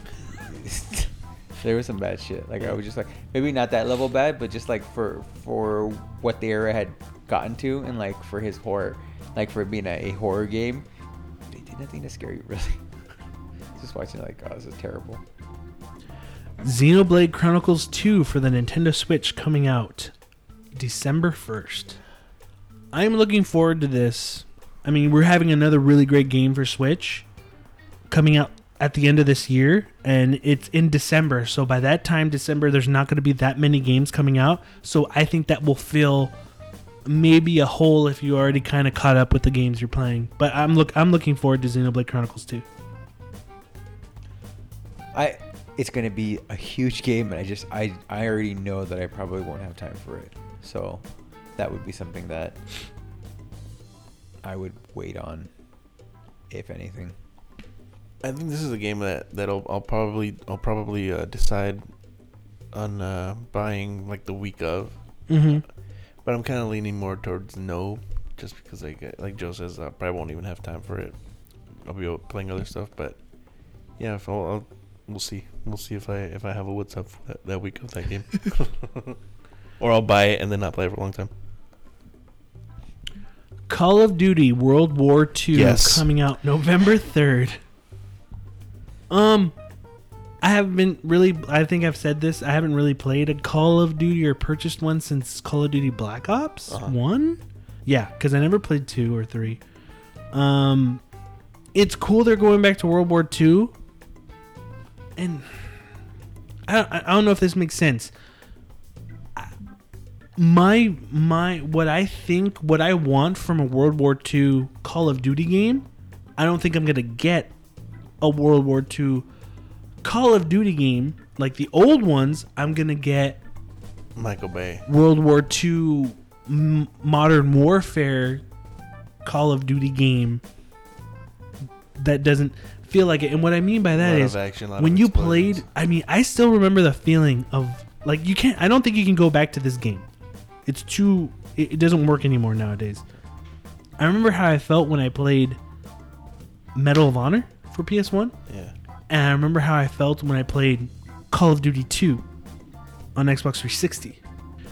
*laughs* there was some bad shit. Like I was just like, maybe not that level bad, but just like for for what the era had gotten to, and like for his horror, like for being a, a horror game, they did nothing to scare you *laughs* really. just watching like, oh, this is terrible. Xenoblade Chronicles 2 for the Nintendo Switch coming out December 1st. I'm looking forward to this. I mean, we're having another really great game for Switch coming out at the end of this year, and it's in December. So by that time, December, there's not going to be that many games coming out. So I think that will fill maybe a hole if you already kind of caught up with the games you're playing. But I'm look I'm looking forward to Xenoblade Chronicles 2. I it's gonna be a huge game, and I just I I already know that I probably won't have time for it. So that would be something that I would wait on, if anything. I think this is a game that that I'll, I'll probably I'll probably uh, decide on uh, buying like the week of, Mm-hmm. But I'm kind of leaning more towards no, just because like like Joe says, I probably won't even have time for it. I'll be playing other stuff, but yeah, if I'll, I'll we'll see we'll see if I if I have a what's up that, that week of that game, *laughs* or I'll buy it and then not play it for a long time. Call of Duty World War II Yes. coming out November 3rd. Um I haven't been really I think I've said this. I haven't really played a Call of Duty or purchased one since Call of Duty Black Ops Uh-huh. 1. Yeah, cuz I never played 2 or 3. Um it's cool they're going back to World War II. And I don't, I don't know if this makes sense. My my what I think what I want from a World War II Call of Duty game, I don't think I'm gonna get a World War II Call of Duty game like the old ones. I'm gonna get Michael Bay. World War II m- Modern Warfare Call of Duty game that doesn't feel like it. And what I mean by that lot is of action, lot when you explosions. played, I mean, I still remember the feeling of like you can't. I don't think you can go back to this game. It's too. It, it doesn't work anymore nowadays. I remember how I felt when I played Medal of Honor for PS1. Yeah. And I remember how I felt when I played Call of Duty 2 on Xbox 360.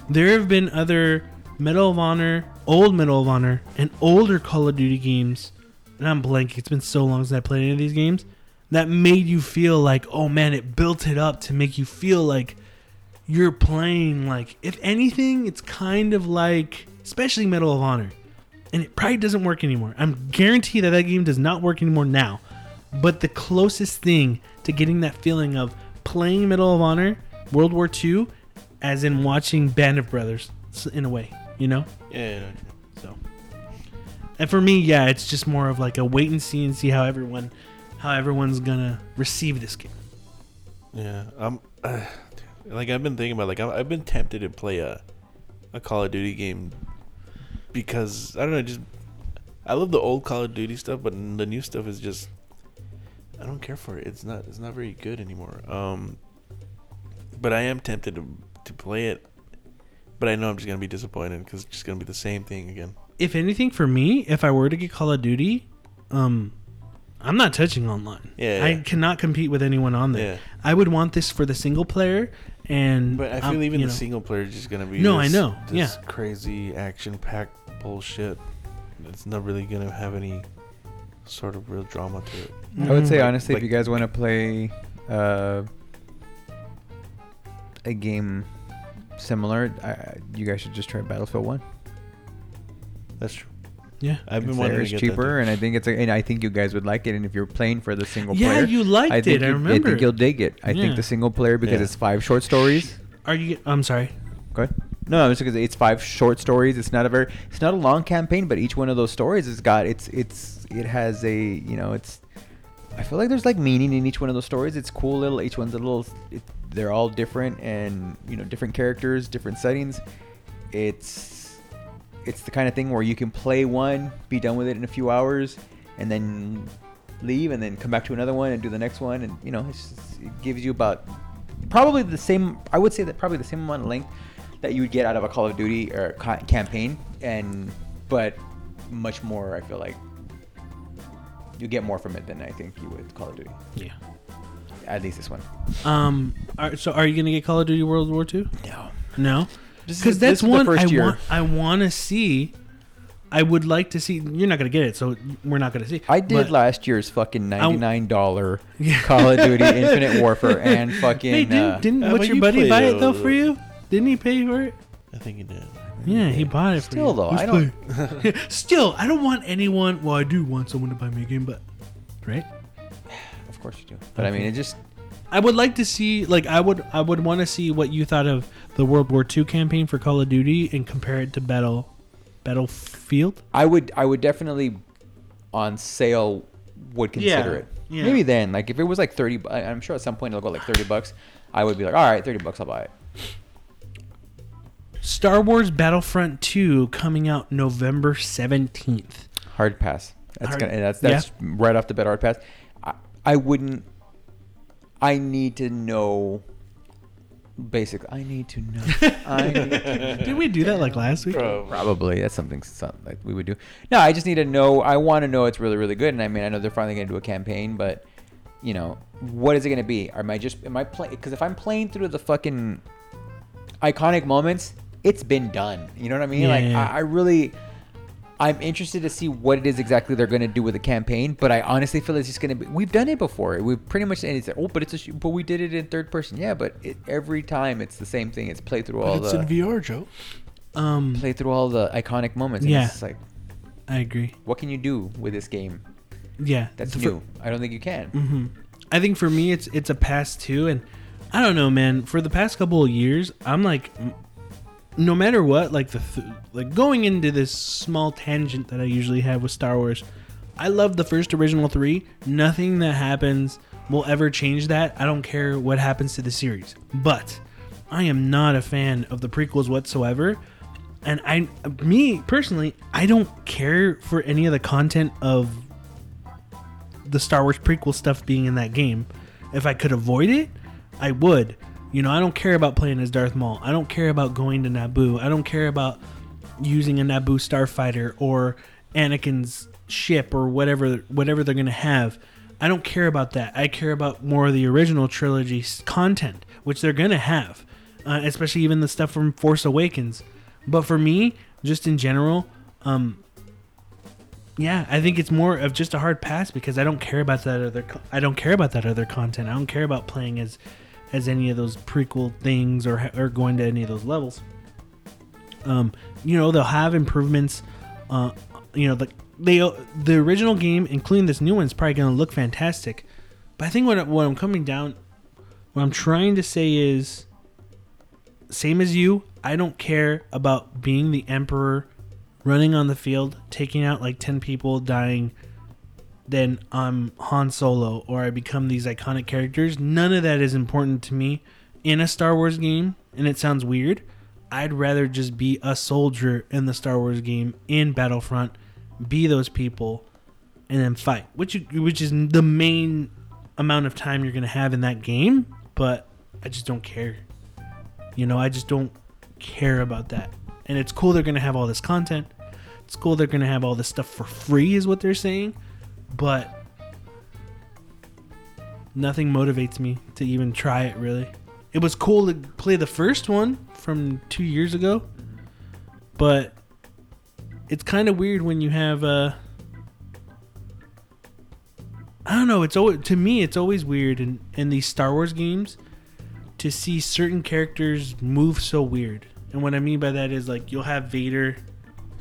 There have been other Medal of Honor, old Medal of Honor, and older Call of Duty games, and I'm blanking. It's been so long since I played any of these games that made you feel like, oh man, it built it up to make you feel like you're playing. Like, if anything, it's kind of like, especially Medal of Honor, and it probably doesn't work anymore. I'm guaranteed that that game does not work anymore now. But the closest thing to getting that feeling of playing Medal of Honor, World War II, as in watching Band of Brothers, in a way, you know. Yeah. So, and for me, yeah, it's just more of like a wait and see and see how everyone, how everyone's gonna receive this game. Yeah, I'm uh, *sighs* like I've been thinking about like I'm, I've been tempted to play a a Call of Duty game because I don't know, just I love the old Call of Duty stuff, but the new stuff is just I don't care for it. It's not it's not very good anymore. Um, but I am tempted to to play it, but I know I'm just gonna be disappointed because it's just gonna be the same thing again. If anything, for me, if I were to get Call of Duty, um, I'm not touching online. Yeah, I cannot compete with anyone on there. Yeah. I would want this for the single player, and But I feel um, even the know, single player is just gonna be No, I this- know, this yeah. crazy action packed bullshit. It's not really gonna have any sort of real drama to it. I would say Mhm. honestly, like- if you guys want to play uh, a game similar, I, you guys should just try Battlefield One. That's true. Yeah. I've been It's wanting there, to it's get cheaper, and I think it's a, and I think you guys would like it. And if you're playing for the single Yeah, player, you liked I think it. I you- remember. I think you'll dig it. I Yeah. think the single player because Yeah. it's five short stories. Are you? I'm sorry. Go ahead. No, it's because it's five short stories. It's not a very, it's not a long campaign, but each one of those stories has got it's it's it has a you know it's. I feel like there's like meaning in each one of those stories. It's cool little. Each one's a little. It, they're all different and you know different characters, different settings. It's it's the kind of thing where you can play one, be done with it in a few hours, and then leave, and then come back to another one and do the next one, and you know just, it gives you about probably the same. I would say that probably the same amount of length that you would get out of a Call of Duty or ca- campaign, and but much more. I feel like you get more from it than I think you would Call of Duty. Yeah. At least this one. Um. Are, so, are you gonna get Call of Duty World War II? No. No. This is- Because this that's is the one first I year. want. I want to see. I would like to see. You're not gonna get it, so we're not gonna see. I did But- last year's fucking ninety nine dollar *laughs* Yeah. Call of Duty Infinite Warfare and *laughs* fucking. Hey, didn't, uh, didn't Uh, what's your you buddy buy it it though for you? Didn't he pay for it? I think he did. Yeah, he bought it for Still you. though, I don't. *laughs* Still, I don't want anyone. Well, I do want someone to buy me a game, but right. Of course you do. But I mean, it just I would like to see, like, I would, I would want to see what you thought of the World War II campaign for Call of Duty and compare it to Battle, Battlefield. I would I would definitely on sale would consider Yeah. it. Yeah. Maybe then, like if it was like thirty, bu- I'm sure at some point it'll go like thirty bucks. I would be like, all right, thirty bucks, I'll buy it. Star Wars Battlefront 2 coming out November 17th. Hard pass. That's Hard- gonna. That's that's right off the bat. Hard pass. I, I wouldn't. I need to know. Basically, I need to know. *laughs* I need to *laughs* Did we do that like last week? Bro. Probably that's something, something like we would do. No, I just need to know. I want to know it's really really good. And I mean, I know they're finally going to do a campaign, but you know, what is it going to be? Am I just am I playing? Because if I'm playing through the fucking iconic moments, it's been done. You know what I mean? Like Yeah. I, I really. I'm interested to see what it is exactly they're going to do with the campaign, but I honestly feel it's just going to be. We've done it before. We've pretty much and it's like, oh, but it's a, but we did it in third person. Yeah, but it, every time it's the same thing. It's play through all But it's the in VR, Joe. Um, play through all the iconic moments. And Yeah. it's like I agree. what can you do with this game Yeah, that's For- new? I don't think you can. hmm I think for me, it's it's a pass too, and I don't know, man. For the past couple of years, I'm like, m- no matter what, like the th- like going into this small tangent that I usually have with Star Wars. I love the first original three. Nothing that happens will ever change that. I don't care what happens to the series, but I am not a fan of the prequels whatsoever. And I, me personally, I don't care for any of the content of the Star Wars prequel stuff being in that game. If I could avoid it, I would. You know, I don't care about playing as Darth Maul. I don't care about going to Naboo. I don't care about using a Naboo starfighter or Anakin's ship or whatever whatever they're going to have. I don't care about that. I care about more of the original trilogy content, which they're going to have, uh, especially even the stuff from Force Awakens. But for me, just in general, um, yeah, I think it's more of just a hard pass because I don't care about that other. Co- I don't care about that other content. I don't care about playing as as any of those prequel things or or going to any of those levels. Um, you know they'll have improvements. Uh, you know the they the original game, including this new one, is probably going to look fantastic. But I think what what I'm coming down, what I'm trying to say is, same as you. I don't care about being the emperor running on the field, taking out like 10 people, dying, then I'm Han Solo or I become these iconic characters. None of that is important to me in a Star Wars game, and it sounds weird. I'd rather just be a soldier in the Star Wars game in Battlefront, be those people, and then fight, which which is the main amount of time you're gonna have in that game. But I just don't care. You know, I just don't care about that. And it's cool they're gonna have all this content. It's cool they're gonna have all this stuff for free, is what they're saying. But nothing motivates me to even try it really. It was cool to play the first one from two years ago, but it's kind of weird when you have uh I don't know. It's always to me. It's always weird in in these Star Wars games to see certain characters move so weird. And what I mean by that is like you'll have Vader.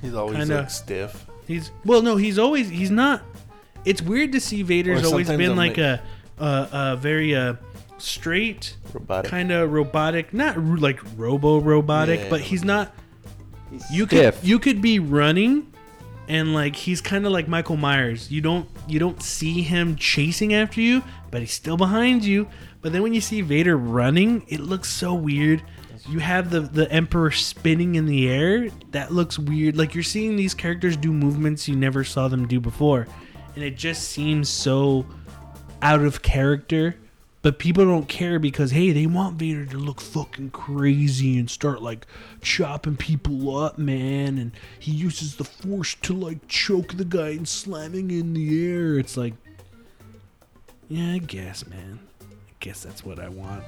He's always Kinda- like stiff. He's well, no, he's always he's not. It's weird to see Vader's always been like a, a a very uh straight, Robotic. kind of robotic, not ro- like robo robotic, Yeah. but he's not. He's You stiff. could you could be running, and like he's kind of like Michael Myers. You don't you don't see him chasing after you, but he's still behind you. But then when you see Vader running, it looks so weird. You have the the Emperor spinning in the air. That looks weird. Like you're seeing these characters do movements you never saw them do before, and it just seems so out of character. But people don't care because hey, they want Vader to look fucking crazy and start like chopping people up, man. And he uses the Force to like choke the guy and slamming in the air. It's like, yeah, I guess, man. I guess that's what I want.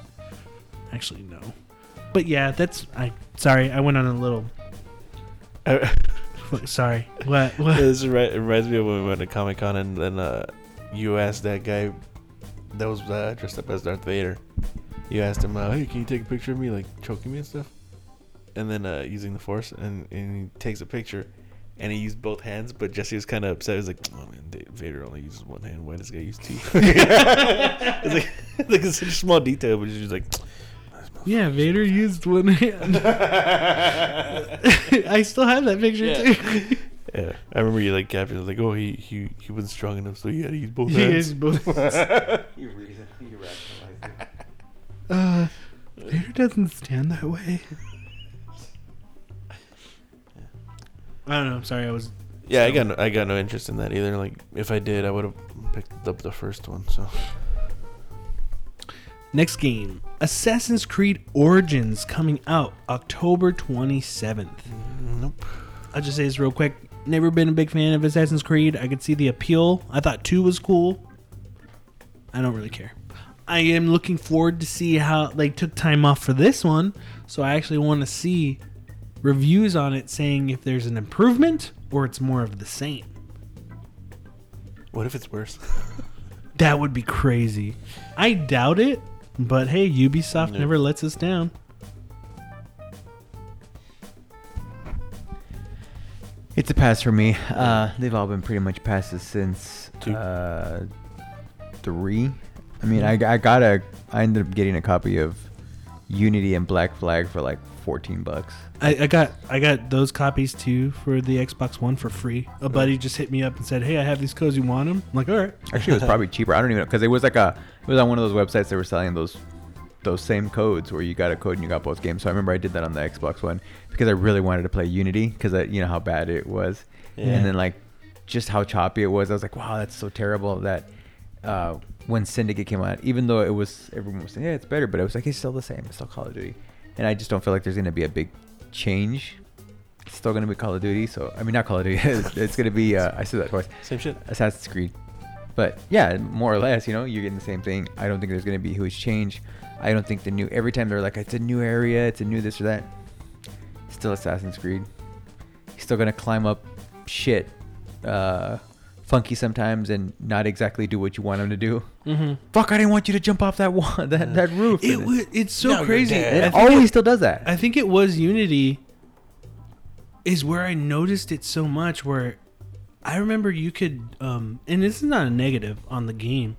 Actually, no. But yeah, that's I. Sorry, I went on a little. *laughs* Sorry. What? What? this re- reminds me of when we went to Comic Con and then uh, you asked that guy that was uh, dressed up as Darth Vader. You asked him, uh, "Hey, can you take a picture of me, like choking me and stuff?" And then uh, using the Force, and, and he takes a picture, and he used both hands. But Jesse was kind of upset. He was like, "Oh man, Da- Vader only uses one hand. Why does this guy use two?" *laughs* it's like, *laughs* like it's such a small detail, but he's just like, Yeah, Vader used one hand. *laughs* *laughs* I still have that picture Yeah. too. Yeah, I remember you like captured. it, Like, oh, he he he wasn't strong enough, so he had to use both He hands. is both. *laughs* You reason, you rationalize it. Uh, Vader doesn't stand that way. I don't know. I'm sorry. I was. Yeah, I got no, I got no interest in that either. Like, if I did, I would have picked up the first one. So Next game Assassin's Creed Origins coming out October 27th. Mm, nope. I'll just say this real quick. Never been a big fan of Assassin's Creed. I could see the appeal. I thought 2 was cool. I don't really care. I am looking forward to see how they took time off for this one. So I actually want to see reviews on it saying if there's an improvement or it's more of the same. What if it's worse? *laughs* That would be crazy. I doubt it, but hey, Ubisoft Yeah. never lets us down. It's a pass for me. Uh, they've all been pretty much passes since Two. uh, three. I mean, I, I got a. I ended up getting a copy of Unity and Black Flag for like fourteen bucks. I, I got I got those copies too for the Xbox One for free. A buddy just hit me up and said, "Hey, I have these codes. You want them?" I'm like, "All right." Actually, it was probably *laughs* cheaper. I don't even know because it was like a. It was on one of those websites they were selling those those same codes where you got a code and you got both games. So I remember I did that on the Xbox One because I really wanted to play Unity because I, you know how bad it was, Yeah. and then like just how choppy it was. I was like, wow, that's so terrible that uh, when Syndicate came out, even though it was everyone was saying, yeah, it's better, but it was like it's still the same. It's still Call of Duty, and I just don't feel like there's gonna be a big change. It's still gonna be Call of Duty. So I mean, not Call of Duty. it's, *laughs* it's gonna be. Uh, I said that twice. Same shit. Assassin's Creed. But yeah, more or less, you know, you're getting the same thing. I don't think there's going to be huge change. I don't think the new every time they're like it's a new area, it's a new this or that. Still Assassin's Creed. He's still going to climb up shit uh funky sometimes and not exactly do what you want him to do. Mm-hmm. Fuck, I didn't want you to jump off that *laughs* wall, that that roof. It And wa- it's so Now crazy. dead. I it always it- still does that. I think it was Unity is where I noticed it so much where I remember you could um and this is not a negative on the game.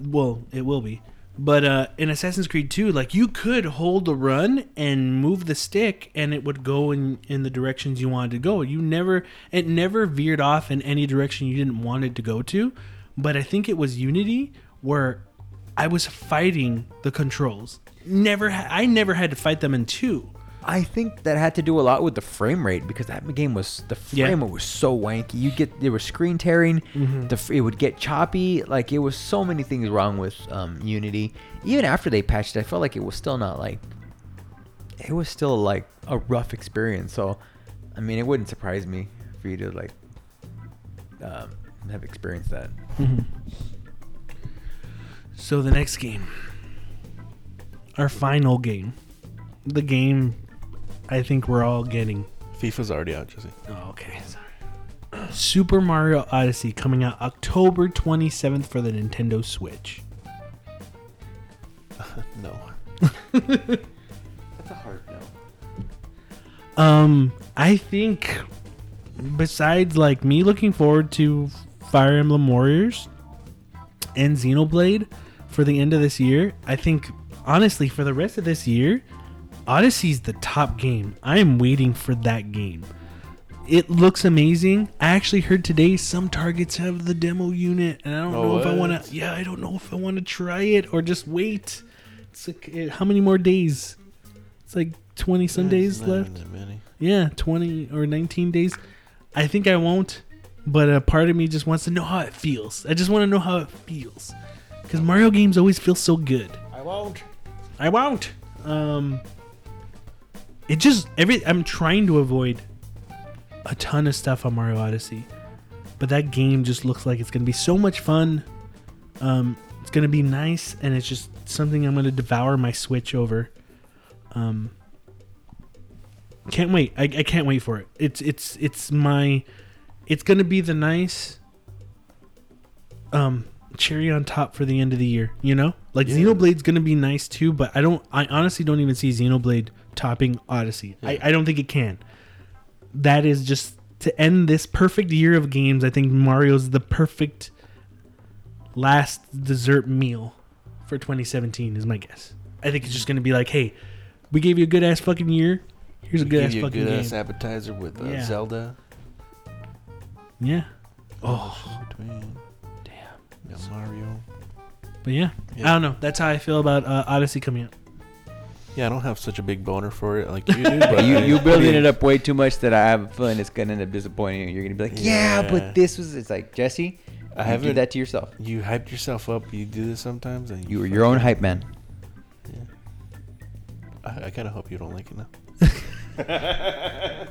Well, it will be. But uh in Assassin's Creed 2, like you could hold the run and move the stick and it would go in in the directions you wanted to go. You never it never veered off in any direction you didn't want it to go to. But I think it was Unity where I was fighting the controls. Never ha- I never had to fight them in 2. I think that had to do a lot with the frame rate because that game was the Yeah. frame rate was so wanky. You get there was screen tearing, Mm-hmm. the it would get choppy. Like it was so many things wrong with um, Unity. Even after they patched, it, I felt like it was still not like it was still like a rough experience. So, I mean, it wouldn't surprise me for you to like um, have experienced that. So the next game, our final game, the game I think we're all getting. FIFA's already out, Jesse. Oh, okay. Sorry. Super Mario Odyssey coming out October 27th for the Nintendo Switch. *laughs* no. *laughs* That's a hard no. Um, I think besides like me looking forward to Fire Emblem Warriors and Xenoblade for the end of this year, I think honestly for the rest of this year, Odyssey's the top game. I am waiting for that game. It looks amazing. I actually heard today some targets have the demo unit, and I don't Oh, know if I want to. Yeah, I don't know if I want to try it or just wait. It's like eh, how many more days? It's like twenty some days left. Yeah, 20 or 19 days. I think I won't, but a part of me just wants to know how it feels. I just want to know how it feels. Because Mario games always feel so good. I won't. I won't. Um, it just, every, I'm trying to avoid a ton of stuff on Mario Odyssey. But that game just looks like it's going to be so much fun. Um, it's going to be nice, and it's just something I'm going to devour my Switch over. Um, can't wait. I, I can't wait for it. It's it's it's my it's gonna be the nice um cherry on top for the end of the year, you know? Like Yeah. Xenoblade's gonna be nice too, but I don't I honestly don't even see Xenoblade topping Odyssey. I, I don't think it can. That is just to end this perfect year of games, I think Mario's the perfect last dessert meal for 2017 is my guess. I think it's just gonna be like, hey, we gave you a good ass fucking year. Here's a good ass you a fucking good game. ass appetizer with uh, Yeah. Zelda. Yeah. Oh, Between damn. yeah, Mario. But yeah, Yeah. I don't know. That's how I feel about uh, Odyssey coming out. Yeah, I don't have such a big boner for it like you do. *laughs* But you I- you I building mean, it up way too much that I have a feeling it's gonna end up disappointing you. You're gonna be like, yeah, Yeah. but this was. It's like Jesse. I you haven't- that to yourself. You hyped yourself up. You do this sometimes, and You were your own hype man. Yeah. I, I kind of hope you don't like it now. *laughs*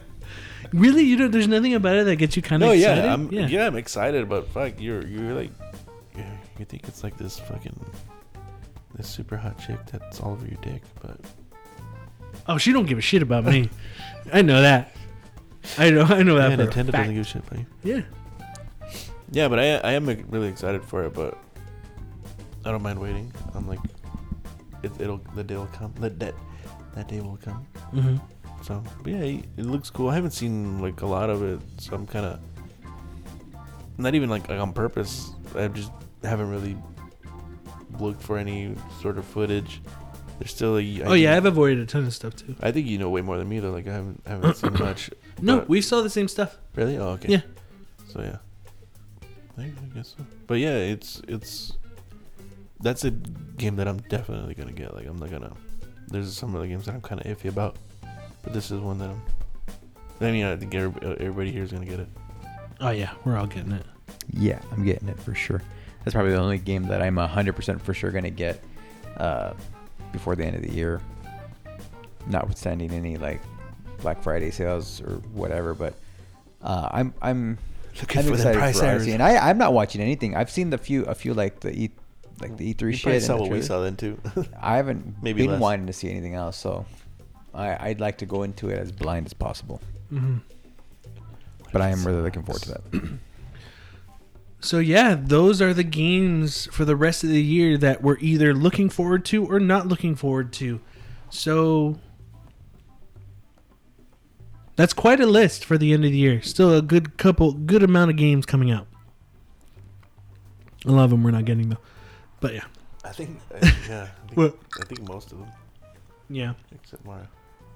Really, you know, there's nothing about it that gets you kind of No, excited. yeah, I'm yeah. I'm excited, but fuck, you're you're like, yeah, you think it's like this fucking this super hot chick that's all over your dick, but Oh, she don't give a shit about me. I know that. I know. I know that. yeah, Nintendo doesn't give a shit about you. Yeah. Yeah, but I I am really excited for it, but I don't mind waiting. I'm like, it, it'll the day will come. That that that day will come. hmm So, but yeah, it looks cool. I haven't seen like a lot of it, so I'm kind of not even like, like on purpose. I just haven't really looked for any sort of footage. There's still a. Oh yeah, I've avoided a ton of stuff too. I think you know way more than me though. Like I haven't haven't seen *coughs* much. No, but- we saw the same stuff. really. Oh okay. Yeah. So yeah. I, I guess so. But yeah, it's it's. That's a game that I'm definitely gonna get. Like I'm not gonna. There's some other games that I'm kind of iffy about, but this is one that I'm. I mean, I think every- everybody here is gonna get it. Oh yeah, we're all getting it. Yeah, I'm getting it for sure. That's probably the only game that I'm 100% for sure going to get uh, before the end of the year. Notwithstanding any like Black Friday sales or whatever, but uh, I'm I'm Looking I'm for the excited price for errors. Odyssey, and I I'm not watching anything. I've seen the few a few like the E like the E3 You shit. saw and what we saw then too. *laughs* I haven't Maybe been less. wanting to see anything else, so I, I'd like to go into it as blind as possible. hmm But I am really looking forward to that. *clears throat* So yeah, those are the games for the rest of the year that we're either looking forward to or not looking forward to. So that's quite a list for the end of the year. Still a good couple, good amount of games coming out. A lot of them we're not getting though, but yeah, I think. I, yeah. I think? *laughs* I think most of them, yeah. except Mario.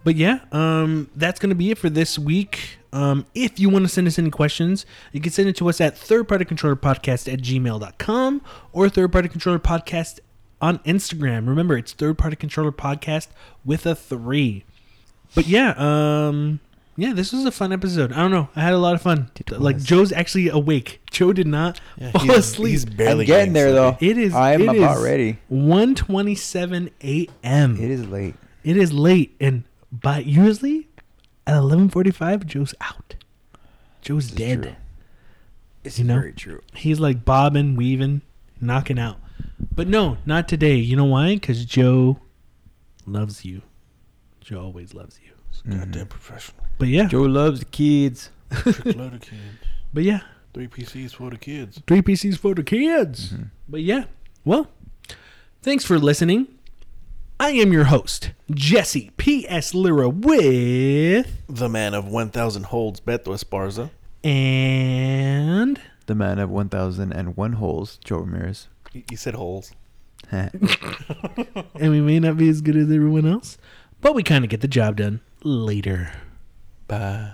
But yeah, um, that's going to be it for this week. Um, if you want to send us any questions, you can send it to us at thirdpartycontrollerpodcast at gmail.com or thirdpartycontrollerpodcast on Instagram. Remember, it's Third Party Controller Podcast with a three. But yeah, um, yeah, this was a fun episode. I don't know. I had a lot of fun. It Like was. Joe's actually awake. *laughs* Joe did not Yeah, fall he's, asleep. He's barely I'm getting there though. it is. I'm about is ready. 1:27 a.m. It is late. It is late, and but usually at eleven forty-five, Joe's out. Joe's This is dead. true. It's You know? very true. He's like bobbing, weaving, knocking out. But no, not today. You know why? Because Joe loves you. Joe always loves you. Goddamn professional. But yeah, Joe loves the kids. Trick load of *laughs* kids. but yeah, Three PCs for the kids. three PCs for the kids. Mhm. But yeah, well, thanks for listening. I am your host, Jesse P.S. Lira with The man of 1,000 holds, Beto Esparza. and The man of 1,001 holes, Joe Ramirez. You you said holes. *laughs* and we may not be as good as everyone else, but we kind of get the job done later. Bye.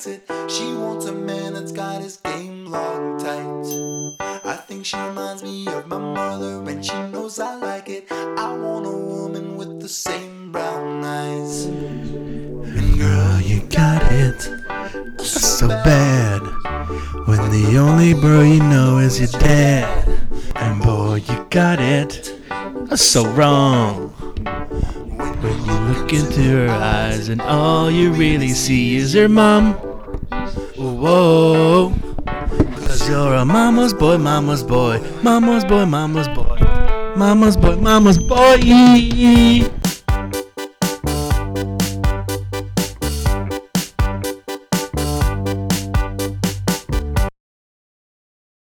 Likes it. She wants a man that's got his game locked tight. I think she reminds me of my mother, and she knows I like it. I want a woman with the same brown eyes. And girl, you got it so bad. When the only bro you know is your dad. And boy, you got it so wrong. When you look into her eyes and all you really see is her mom. Whoa. Cause you're a mama's boy, mama's boy, mama's boy, mama's boy, mama's boy, mama's boy.